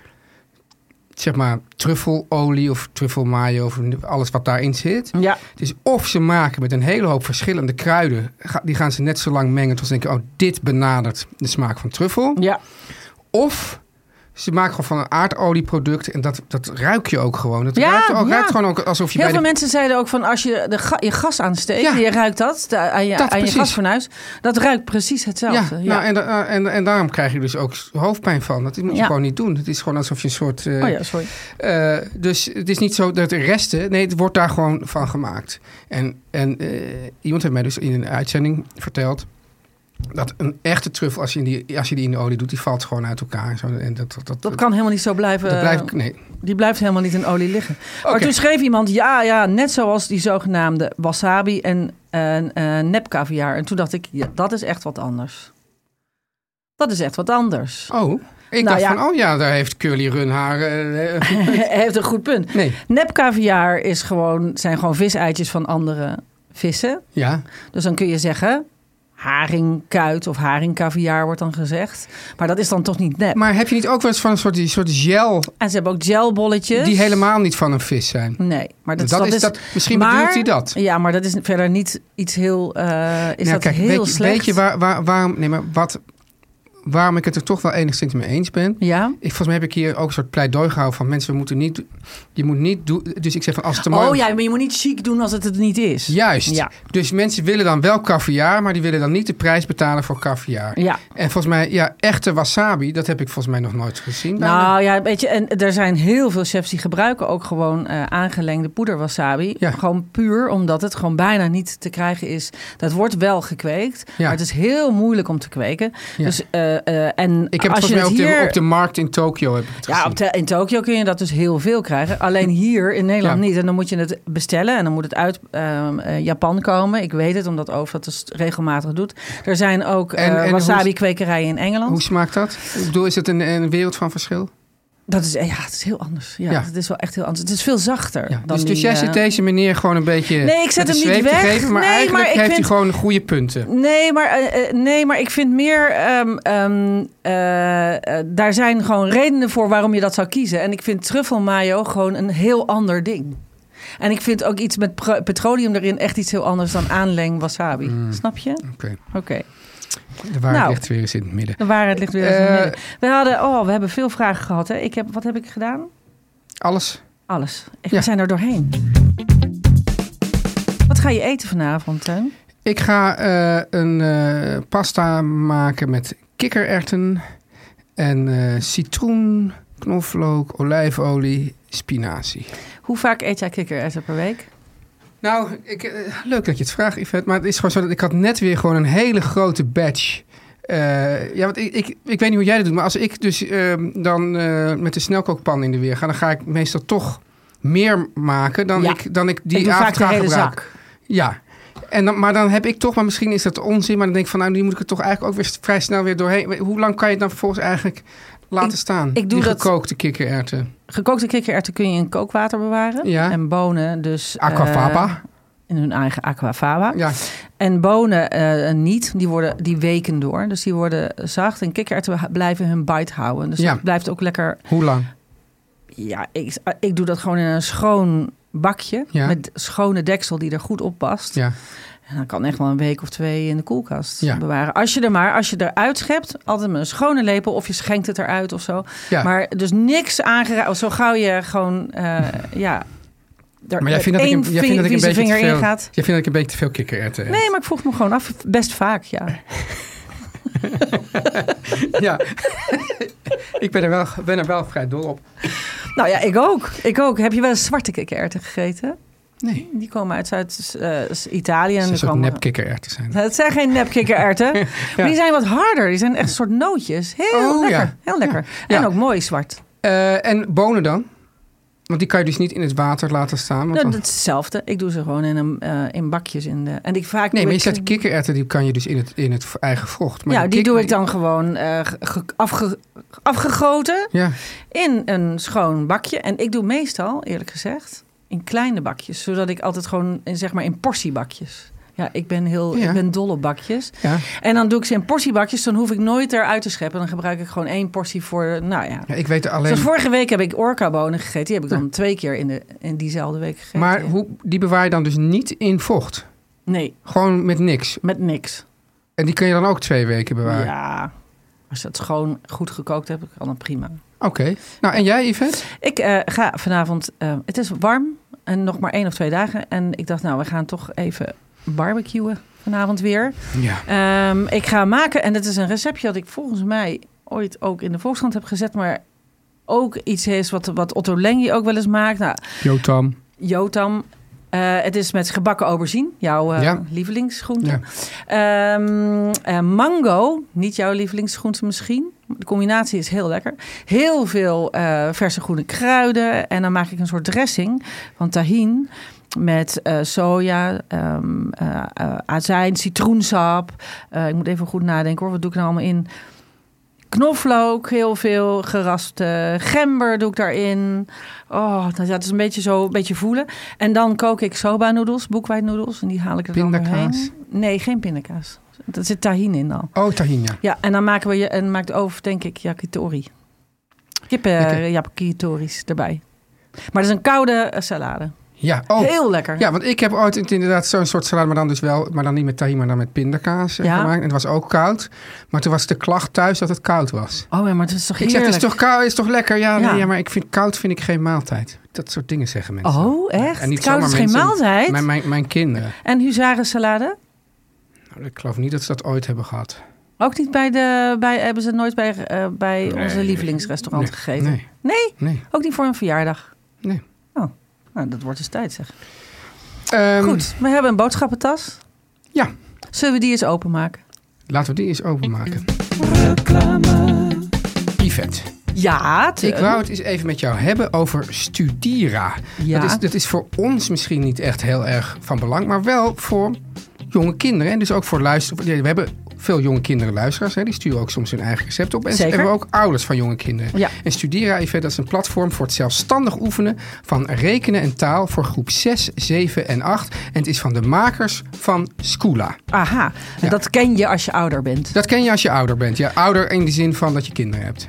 [SPEAKER 2] Zeg maar truffelolie of truffelmayo of alles wat daarin zit.
[SPEAKER 3] Ja,
[SPEAKER 2] Het is of ze maken met een hele hoop verschillende kruiden. Die gaan ze net zo lang mengen tot ze denken: oh, dit benadert de smaak van truffel.
[SPEAKER 3] ja.
[SPEAKER 2] Of ze maken gewoon van een aardolieproduct en dat, dat ruik je ook gewoon. Het
[SPEAKER 3] Ja,
[SPEAKER 2] ruikt, ook,
[SPEAKER 3] ja.
[SPEAKER 2] ruikt gewoon ook alsof je
[SPEAKER 3] Heel
[SPEAKER 2] bij
[SPEAKER 3] veel
[SPEAKER 2] de
[SPEAKER 3] mensen zeiden ook van als je de ga- je gas aansteekt,
[SPEAKER 2] Ja.
[SPEAKER 3] je ruikt dat de- aan je,
[SPEAKER 2] Dat,
[SPEAKER 3] aan je gasfornuis, dat ruikt precies hetzelfde.
[SPEAKER 2] Ja, Nou, en, da- en, en daarom krijg je dus ook hoofdpijn van. Dat moet je gewoon niet doen. Het is gewoon alsof je een soort... eh,
[SPEAKER 3] oh ja, sorry.
[SPEAKER 2] eh, dus het is niet zo dat de resten... Nee, het wordt daar gewoon van gemaakt. En, en eh, iemand heeft mij dus in een uitzending verteld... dat een echte truffel, als je, die, als je die in de olie doet... die valt gewoon uit elkaar. Zo, en dat, dat, dat,
[SPEAKER 3] Dat kan helemaal niet zo blijven.
[SPEAKER 2] dat blijft... Nee.
[SPEAKER 3] Die blijft helemaal niet in olie liggen. Maar toen schreef iemand, ja, ja, net zoals die zogenaamde wasabi en uh, uh, nepkaviaar. En toen dacht ik, ja, dat is echt wat anders. Dat is echt wat anders.
[SPEAKER 2] Oh, ik
[SPEAKER 3] Nou
[SPEAKER 2] dacht
[SPEAKER 3] ja.
[SPEAKER 2] van... Oh ja, daar heeft Curly Run haar... eh, eh,
[SPEAKER 3] Hij *laughs* heeft een goed punt.
[SPEAKER 2] nee,
[SPEAKER 3] Nepkaviaar is gewoon, zijn gewoon viseitjes van andere vissen.
[SPEAKER 2] ja.
[SPEAKER 3] Dus dan kun je zeggen, haringkuit of haringkaviaar wordt dan gezegd. Maar dat is dan toch niet nep.
[SPEAKER 2] Maar heb je niet ook wel eens van een soort, die soort gel...
[SPEAKER 3] En ze hebben ook gelbolletjes.
[SPEAKER 2] die helemaal niet van een vis zijn?
[SPEAKER 3] Nee, maar dat,
[SPEAKER 2] Dat is dat- misschien bedoelt hij dat.
[SPEAKER 3] Ja, maar dat is verder niet iets heel. eh, is
[SPEAKER 2] Nou,
[SPEAKER 3] dat
[SPEAKER 2] kijk,
[SPEAKER 3] heel
[SPEAKER 2] weet, je-
[SPEAKER 3] slecht?
[SPEAKER 2] weet je waar, waar, waarom, nee, maar wat, waarom ik het er toch wel enigszins mee eens ben?
[SPEAKER 3] Ja.
[SPEAKER 2] Ik, volgens mij heb ik hier ook een soort pleidooi gehouden van mensen, we moeten niet, je moet niet doen. Dus ik zeg van als het te mooi
[SPEAKER 3] Oh ja, maar je moet niet chic doen als het het niet is.
[SPEAKER 2] Juist.
[SPEAKER 3] Ja.
[SPEAKER 2] Dus mensen willen dan wel caviar, maar die willen dan niet de prijs betalen voor caviar.
[SPEAKER 3] Ja.
[SPEAKER 2] En volgens mij, ja, echte wasabi, dat heb ik volgens mij nog nooit gezien.
[SPEAKER 3] Nou ja, weet je, en er zijn heel veel chefs die gebruiken ook gewoon eh, aangelengde poederwasabi.
[SPEAKER 2] Ja.
[SPEAKER 3] Gewoon puur omdat het gewoon bijna niet te krijgen is. Dat wordt wel gekweekt,
[SPEAKER 2] Ja.
[SPEAKER 3] maar het is heel moeilijk om te kweken.
[SPEAKER 2] Ja.
[SPEAKER 3] Dus, eh, en
[SPEAKER 2] ik heb het
[SPEAKER 3] als
[SPEAKER 2] volgens mij op,
[SPEAKER 3] hier...
[SPEAKER 2] de, op de markt in Tokio heb ik het
[SPEAKER 3] Ja, op de- in Tokio kun je dat dus heel veel krijgen. Alleen hier in Nederland
[SPEAKER 2] Ja.
[SPEAKER 3] niet. En dan moet je het bestellen en dan moet het uit ehm, eh, Japan komen. Ik weet het, omdat Over dat dus regelmatig doet. Er zijn ook
[SPEAKER 2] En-
[SPEAKER 3] eh,
[SPEAKER 2] en
[SPEAKER 3] wasabi-kwekerijen in Engeland.
[SPEAKER 2] Hoe smaakt dat? Ik bedoel, is het een, een wereld van verschil?
[SPEAKER 3] Dat is, ja, het is heel anders. Ja,
[SPEAKER 2] Ja.
[SPEAKER 3] Het is wel echt heel anders. Het is veel zachter.
[SPEAKER 2] Ja.
[SPEAKER 3] dan
[SPEAKER 2] Dus, dus jij
[SPEAKER 3] eh,
[SPEAKER 2] zit deze meneer gewoon een beetje
[SPEAKER 3] Nee, ik zet hem niet weg.
[SPEAKER 2] geven, maar
[SPEAKER 3] Nee,
[SPEAKER 2] eigenlijk
[SPEAKER 3] maar ik
[SPEAKER 2] heeft
[SPEAKER 3] vind-
[SPEAKER 2] hij gewoon goede punten.
[SPEAKER 3] Nee, maar, eh, eh, nee, maar ik vind meer. eh, daar zijn gewoon redenen voor waarom je dat zou kiezen. En ik vind truffelmayo gewoon een heel ander ding. En ik vind ook iets met petroleum erin echt iets heel anders dan aanleng wasabi.
[SPEAKER 2] Mm.
[SPEAKER 3] Snap je?
[SPEAKER 2] Oké,
[SPEAKER 3] Oké.
[SPEAKER 2] De waarheid
[SPEAKER 3] Nou.
[SPEAKER 2] ligt weer eens in het midden.
[SPEAKER 3] De waarheid ligt weer eens in het
[SPEAKER 2] Eh,
[SPEAKER 3] midden. We hadden, oh, we hebben veel vragen gehad. Hè? Ik heb, wat heb ik gedaan?
[SPEAKER 2] Alles.
[SPEAKER 3] Alles. Ik,
[SPEAKER 2] Ja.
[SPEAKER 3] We zijn er doorheen. Wat ga je eten vanavond, Teun?
[SPEAKER 2] Ik ga eh, een eh, pasta maken met kikkererwten en citroen, knoflook, olijfolie, spinazie.
[SPEAKER 3] Hoe vaak eet jij kikkererwten per week?
[SPEAKER 2] Nou, ik, eh, leuk dat je het vraagt, Yvette. Maar het is gewoon zo dat ik had net weer gewoon een hele grote batch. Eh, ja, want ik, ik, ik weet niet hoe jij dat doet. Maar als ik dus ehm, dan eh, met de snelkookpan in de weer ga... dan ga ik meestal toch meer maken dan,
[SPEAKER 3] Ja.
[SPEAKER 2] ik, dan ik die
[SPEAKER 3] ik
[SPEAKER 2] avond ga gebruiken.
[SPEAKER 3] zak.
[SPEAKER 2] Ja. En dan, maar dan heb ik toch, maar misschien is dat onzin... maar dan denk ik van, nou, die moet ik er toch eigenlijk ook weer vrij snel weer doorheen. Hoe lang kan je het dan vervolgens eigenlijk laten staan?
[SPEAKER 3] ik doe
[SPEAKER 2] die gekookte kikkererwten.
[SPEAKER 3] Gekookte kikkererwten kun je in kookwater bewaren.
[SPEAKER 2] Ja.
[SPEAKER 3] En bonen dus... eh,
[SPEAKER 2] Aquafaba.
[SPEAKER 3] in hun eigen aquafaba.
[SPEAKER 2] ja,
[SPEAKER 3] En bonen eh, niet. Die, worden, die weken door. Dus die worden zacht. En kikkererwten blijven hun bite houden. Dus
[SPEAKER 2] Ja.
[SPEAKER 3] dat blijft ook lekker...
[SPEAKER 2] hoe lang?
[SPEAKER 3] Ja, ik, ik doe dat gewoon in een schoon bakje.
[SPEAKER 2] Ja.
[SPEAKER 3] Met schone deksel die er goed op past.
[SPEAKER 2] Ja.
[SPEAKER 3] En dan kan echt wel een week of twee in de koelkast
[SPEAKER 2] Ja.
[SPEAKER 3] bewaren. Als je er maar, als je eruit schept, altijd met een schone lepel of je schenkt het eruit of zo.
[SPEAKER 2] Ja.
[SPEAKER 3] Maar dus niks aangeraakt. Zo gauw je gewoon, eh, ja, er
[SPEAKER 2] Maar jij vindt dat ik, een- jij vindt dat ik een beetje te
[SPEAKER 3] vinger
[SPEAKER 2] veel,
[SPEAKER 3] in gaat.
[SPEAKER 2] Jij vindt dat ik een beetje te veel kikkererwten eet.
[SPEAKER 3] Nee, maar ik vroeg me gewoon af. Best vaak, ja. *laughs*
[SPEAKER 2] Ja. ik ben er, wel, ben er wel vrij dol op.
[SPEAKER 3] Nou ja, ik ook. Ik ook. Heb je wel eens zwarte kikkererwten gegeten?
[SPEAKER 2] Nee.
[SPEAKER 3] Die komen uit Zuid-Italië.
[SPEAKER 2] soort
[SPEAKER 3] komen-
[SPEAKER 2] nep kikkererwten zijn.
[SPEAKER 3] Het zijn geen nepkikkererwten. *laughs* Maar die zijn wat harder. Die zijn echt een soort nootjes. Heel
[SPEAKER 2] Oh,
[SPEAKER 3] lekker.
[SPEAKER 2] ja.
[SPEAKER 3] Heel lekker.
[SPEAKER 2] Ja.
[SPEAKER 3] En ook mooi zwart.
[SPEAKER 2] Eh, en bonen dan? Want die kan je dus niet in het water laten staan. Want
[SPEAKER 3] Nou,
[SPEAKER 2] dan-
[SPEAKER 3] dat hetzelfde. Ik doe ze gewoon in, een, eh, in bakjes. In de, en ik vaak
[SPEAKER 2] Nee, maar je
[SPEAKER 3] ik-
[SPEAKER 2] zet kikkererwten, die kan je dus in het, in het eigen vocht. Maar
[SPEAKER 3] ja, die doe ik dan gewoon eh, ge- afge- afgegoten
[SPEAKER 2] Ja,
[SPEAKER 3] in een schoon bakje. En ik doe meestal, eerlijk gezegd, in kleine bakjes. Zodat ik altijd gewoon, in, zeg maar, in portiebakjes. Ja, ik ben, heel,
[SPEAKER 2] Ja.
[SPEAKER 3] ik ben dol op bakjes.
[SPEAKER 2] ja.
[SPEAKER 3] En dan doe ik ze in portiebakjes. Dan hoef ik nooit eruit te scheppen. Dan gebruik ik gewoon één portie voor, nou ja.
[SPEAKER 2] ja ik weet alleen...
[SPEAKER 3] Zoals vorige week heb ik orka-bonen gegeten. Die heb ik dan twee keer in, de, in diezelfde week gegeten.
[SPEAKER 2] Maar hoe, die bewaar je dan dus niet in vocht?
[SPEAKER 3] Nee,
[SPEAKER 2] Gewoon met niks.
[SPEAKER 3] met niks.
[SPEAKER 2] En die kun je dan ook twee weken bewaren?
[SPEAKER 3] Ja, als je het gewoon goed gekookt hebt, kan dat prima.
[SPEAKER 2] Oké. Nou, en jij, Yvette?
[SPEAKER 3] Ik eh, ga vanavond, eh, het is warm en nog maar één of twee dagen. En ik dacht, nou, we gaan toch even barbecuen vanavond weer.
[SPEAKER 2] Ja.
[SPEAKER 3] Ehm, ik ga maken, en dat is een receptje dat ik volgens mij ooit ook in de Volkskrant heb gezet. Maar ook iets is wat, wat Otto Lengi ook wel eens maakt. Nou,
[SPEAKER 2] Jotam.
[SPEAKER 3] Jotam. Eh, het is met gebakken aubergine, jouw
[SPEAKER 2] Ja.
[SPEAKER 3] lievelingsgroente.
[SPEAKER 2] Ja.
[SPEAKER 3] Ehm, eh, mango, niet jouw lievelingsgroente misschien. De combinatie is heel lekker. Heel veel eh, verse groene kruiden. En dan maak ik een soort dressing van tahin. Met eh, soja, ehm, eh, azijn, citroensap. Ik moet even goed nadenken hoor. Wat doe ik nou allemaal in? Knoflook, heel veel geraspte gember doe ik daarin. Oh, dat, het is een beetje zo, een beetje voelen. En dan kook ik soba noedels, boekwijdnoedels. En die haal ik er dan doorheen. Nee, geen pindakaas. Er zit tahin in al.
[SPEAKER 2] Oh, tahin, ja.
[SPEAKER 3] Ja, en dan maken we je en maakt over, denk ik, yakitori. Kippen
[SPEAKER 2] Lekker.
[SPEAKER 3] yakitoris erbij. Maar dat is een koude eh, salade.
[SPEAKER 2] Ja, oh.
[SPEAKER 3] Heel lekker.
[SPEAKER 2] Ja, want ik heb ooit inderdaad zo'n soort salade, maar dan dus wel, maar dan niet met tahin, maar dan met pindakaas eh,
[SPEAKER 3] Ja.
[SPEAKER 2] gemaakt. En het was ook koud. Maar toen was de klacht thuis dat het koud was.
[SPEAKER 3] Oh ja, maar het is toch
[SPEAKER 2] Ik zeg,
[SPEAKER 3] heerlijk?
[SPEAKER 2] het is toch koud, is toch lekker? Ja, nee,
[SPEAKER 3] Ja.
[SPEAKER 2] maar ik vind koud vind ik geen maaltijd. Dat soort dingen zeggen mensen.
[SPEAKER 3] Oh, echt?
[SPEAKER 2] En niet
[SPEAKER 3] Koud is geen maaltijd?
[SPEAKER 2] Mijn, mijn, mijn kinderen.
[SPEAKER 3] En huzarensalade?
[SPEAKER 2] Nou, ik geloof niet dat ze dat ooit hebben gehad.
[SPEAKER 3] Ook niet bij de, bij, hebben ze nooit bij, eh, bij
[SPEAKER 2] Nee.
[SPEAKER 3] onze lievelingsrestaurant
[SPEAKER 2] Nee,
[SPEAKER 3] gegeten?
[SPEAKER 2] Nee,
[SPEAKER 3] Nee?
[SPEAKER 2] nee.
[SPEAKER 3] Ook niet voor een verjaardag?
[SPEAKER 2] Nee.
[SPEAKER 3] Oh, nou, dat wordt dus tijd zeg.
[SPEAKER 2] Ehm,
[SPEAKER 3] Goed, we hebben een boodschappentas.
[SPEAKER 2] Ja,
[SPEAKER 3] Zullen we die eens openmaken?
[SPEAKER 2] laten we die eens openmaken. Yvette,
[SPEAKER 3] Ja,
[SPEAKER 2] ik wou het eens even met jou hebben over Studira.
[SPEAKER 3] Ja.
[SPEAKER 2] Dat, is, dat is voor ons misschien niet echt heel erg van belang, maar wel voor jonge kinderen. En dus ook voor luisteren. We hebben veel jonge kinderen luisteraars. Hè, die sturen ook soms hun eigen recept op. En
[SPEAKER 3] Zeker.
[SPEAKER 2] we hebben ook ouders van jonge kinderen.
[SPEAKER 3] Ja.
[SPEAKER 2] En Yvette, dat is een platform voor het zelfstandig oefenen van rekenen en taal voor groep 6, 7 en 8. En het is van de makers van Schoola.
[SPEAKER 3] Aha, en
[SPEAKER 2] Ja.
[SPEAKER 3] dat ken je als je ouder bent.
[SPEAKER 2] Dat ken je als je ouder bent. Ja, ouder in de zin van dat je kinderen hebt.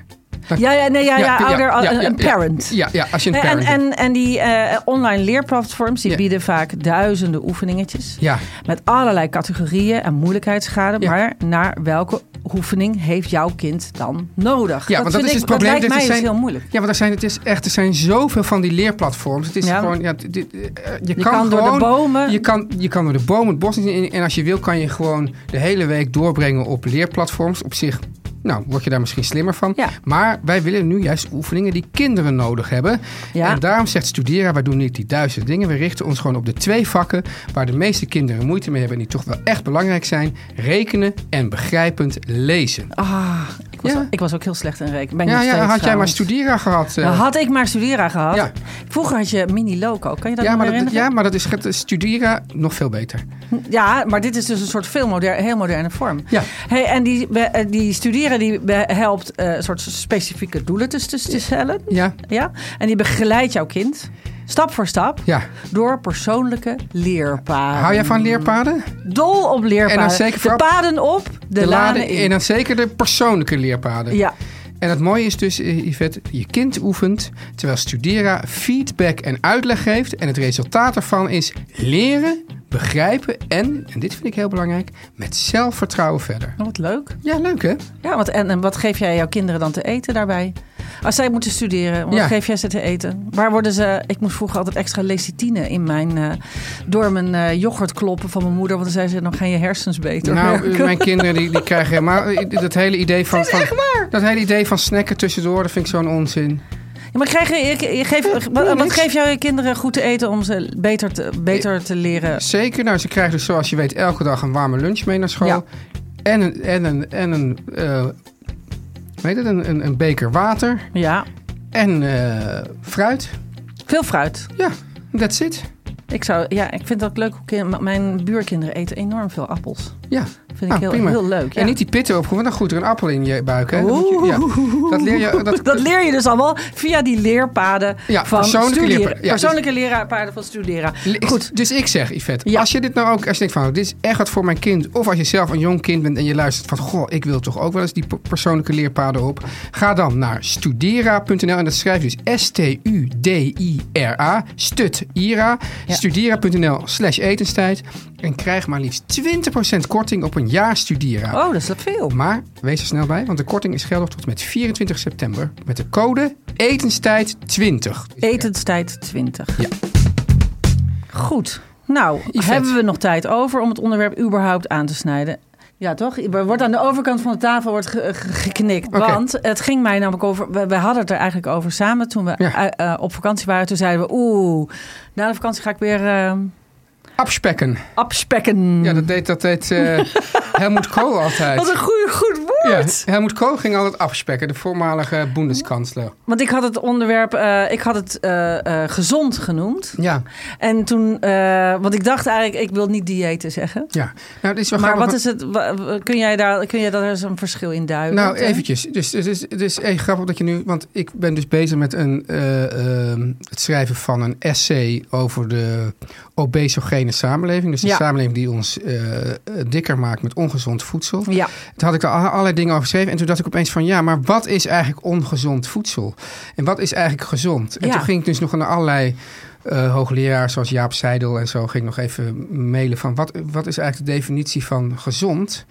[SPEAKER 3] Ja, ja, nee, ja, ja, ouder, een, parent.
[SPEAKER 2] Ja, ja als je een
[SPEAKER 3] En,
[SPEAKER 2] parent bent.
[SPEAKER 3] en, en die eh, online leerplatforms die bieden vaak duizenden oefeningetjes.
[SPEAKER 2] Ja,
[SPEAKER 3] Met allerlei categorieën en moeilijkheidsgraden. Maar naar welke oefening heeft jouw kind dan nodig?
[SPEAKER 2] Ja, want dat is
[SPEAKER 3] ik-
[SPEAKER 2] het probleem.
[SPEAKER 3] Dat lijkt mij dus
[SPEAKER 2] zijn-
[SPEAKER 3] heel moeilijk.
[SPEAKER 2] ja want er zijn, het is echt, er zijn zoveel van die leerplatforms. Het is
[SPEAKER 3] Ja.
[SPEAKER 2] gewoon, ja, dit- dit- eh, je,
[SPEAKER 3] Je
[SPEAKER 2] kan,
[SPEAKER 3] kan door de bomen-
[SPEAKER 2] Je kan, je kan door de bomen het bos niet in. En als je wil, kan je gewoon de hele week doorbrengen op leerplatforms. Op zich, nou, word je daar misschien slimmer van.
[SPEAKER 3] Ja.
[SPEAKER 2] Maar wij willen nu juist oefeningen die kinderen nodig hebben.
[SPEAKER 3] Ja.
[SPEAKER 2] En daarom zegt Studera, wij doen niet die duizend dingen. We richten ons gewoon op de twee vakken waar de meeste kinderen moeite mee hebben. En die toch wel echt belangrijk zijn. Rekenen en begrijpend lezen.
[SPEAKER 3] Ah, was,
[SPEAKER 2] Ja.
[SPEAKER 3] ik was ook heel slecht in rekenen.
[SPEAKER 2] Ja, ja, had jij maar. Studera gehad. eh.
[SPEAKER 3] Nou, had ik maar Studera gehad.
[SPEAKER 2] Ja.
[SPEAKER 3] Vroeger had je Mini Loco. Kan je dat
[SPEAKER 2] ja,
[SPEAKER 3] nog
[SPEAKER 2] maar dat,
[SPEAKER 3] herinneren?
[SPEAKER 2] ja, maar dat is Studera nog veel beter.
[SPEAKER 3] Ja, maar dit is dus een soort veel moder heel moderne vorm.
[SPEAKER 2] Ja.
[SPEAKER 3] Hey, en die, be- die studeren die helpt eh, een soort specifieke doelen te, te, te stellen.
[SPEAKER 2] Ja,
[SPEAKER 3] Ja? En die begeleidt jouw kind stap voor stap
[SPEAKER 2] ja.
[SPEAKER 3] door persoonlijke leerpaden.
[SPEAKER 2] Hou jij van leerpaden?
[SPEAKER 3] Dol op leerpaden.
[SPEAKER 2] En dan zeker
[SPEAKER 3] de paden op, de, lanen in.
[SPEAKER 2] En dan zeker de persoonlijke leerpaden.
[SPEAKER 3] Ja,
[SPEAKER 2] En het mooie is dus, eh, Yvette, je kind oefent terwijl Studera feedback en uitleg geeft. En het resultaat ervan is leren, begrijpen en, en dit vind ik heel belangrijk, met zelfvertrouwen verder.
[SPEAKER 3] oh, wat leuk.
[SPEAKER 2] Ja, leuk hè?
[SPEAKER 3] Ja, want, en, en wat geef jij jouw kinderen dan te eten daarbij? Als zij moeten studeren, wat
[SPEAKER 2] Ja.
[SPEAKER 3] geef jij ze te eten? Waar worden ze... Ik moest vroeger altijd extra lecithine in mijn... eh, door mijn eh, yoghurt kloppen van mijn moeder. Want dan zei ze, dan gaan je hersens beter
[SPEAKER 2] Nou, mijn kinderen die, die krijgen helemaal... *laughs* Dat hele idee van, van, dat hele idee van snacken tussendoor, dat vind ik zo'n onzin.
[SPEAKER 3] Ja, maar krijg je, je, je geeft, wat, geef jou je kinderen goed te eten om ze beter te, beter te leren?
[SPEAKER 2] Zeker, nou, ze krijgen dus zoals je weet elke dag een warme lunch mee naar school.
[SPEAKER 3] Ja.
[SPEAKER 2] En een, en een, en een, eh, weet het, een, een, een beker water.
[SPEAKER 3] Ja,
[SPEAKER 2] En eh, fruit.
[SPEAKER 3] veel fruit.
[SPEAKER 2] Ja, that's it.
[SPEAKER 3] Ik, zou, ja, ik vind ook leuk. Mijn buurkinderen eten enorm veel appels.
[SPEAKER 2] Ja.
[SPEAKER 3] Vind
[SPEAKER 2] Nou,
[SPEAKER 3] ik heel,
[SPEAKER 2] prima.
[SPEAKER 3] heel leuk. Ja.
[SPEAKER 2] En niet die pitten want dan groeit er een appel in je buik. Hè? Dat, moet je, ja. dat leer je. *laughs* Dat,
[SPEAKER 3] Dat leer je dus allemaal via die leerpaden
[SPEAKER 2] Ja,
[SPEAKER 3] van
[SPEAKER 2] persoonlijke leerpaden. Ja,
[SPEAKER 3] persoonlijke leerpaden van Studera.
[SPEAKER 2] Ik-
[SPEAKER 3] Goed.
[SPEAKER 2] Dus ik zeg, Yvette, als je dit nou ook, als je denkt van, dit is echt wat voor mijn kind, of als je zelf een jong kind bent en je luistert van, goh, ik wil toch ook wel eens die per- persoonlijke leerpaden op, ga dan naar studera.nl en dat schrijf je dus S-T-U-D-I-R-A,
[SPEAKER 3] Ja.
[SPEAKER 2] studera.nl slash etenstijd en krijg maar liefst 20% korting op een jaar Studera.
[SPEAKER 3] Oh, dat is dat veel.
[SPEAKER 2] Maar wees er snel bij, want de korting is geldig tot en met 24 september met de code etenstijd20.
[SPEAKER 3] Etenstijd 20.
[SPEAKER 2] Ja.
[SPEAKER 3] Goed. Nou,
[SPEAKER 2] Yvette.
[SPEAKER 3] hebben we nog tijd over om het onderwerp überhaupt aan te snijden? Ja, toch? Er wordt aan de overkant van de tafel wordt ge- ge- geknikt. Want het ging mij namelijk over... We, we hadden het er eigenlijk over samen toen we
[SPEAKER 2] Ja.
[SPEAKER 3] eh, op vakantie waren. Toen zeiden we, oeh, na de vakantie ga ik weer eh
[SPEAKER 2] Abspekken.
[SPEAKER 3] afspekken.
[SPEAKER 2] Ja, dat deed, dat deed eh, *laughs* Helmut Kohl altijd.
[SPEAKER 3] Wat een goeie, goed
[SPEAKER 2] Ja,
[SPEAKER 3] woord.
[SPEAKER 2] Helmut Kohl ging altijd afspekken, de voormalige Bundeskanzler.
[SPEAKER 3] Want ik had het onderwerp, eh, ik had het eh, eh, gezond genoemd.
[SPEAKER 2] Ja,
[SPEAKER 3] En toen, want ik dacht eigenlijk, ik wil niet diëten zeggen.
[SPEAKER 2] ja. Nou, dit is wel
[SPEAKER 3] Maar
[SPEAKER 2] grappig,
[SPEAKER 3] wat is het, kun jij daar, kun jij daar eens een verschil in duiden?
[SPEAKER 2] Nou, eventjes. Dus het is, het is echt grappig dat je nu... Want ik ben dus bezig met een, eh, ehm, het schrijven van een essay over de obesogene samenleving. Dus de
[SPEAKER 3] Ja.
[SPEAKER 2] samenleving die ons dikker maakt met ongezond voedsel.
[SPEAKER 3] Ja,
[SPEAKER 2] Toen had ik daar alle- allerlei dingen over geschreven. En toen dacht ik opeens van ja, maar wat is eigenlijk ongezond voedsel? En wat is eigenlijk gezond? En
[SPEAKER 3] Ja.
[SPEAKER 2] toen ging ik dus nog naar allerlei eh hoogleraars zoals Jaap Seidel en zo... ging ik nog even mailen van wat, wat is eigenlijk de definitie van gezond?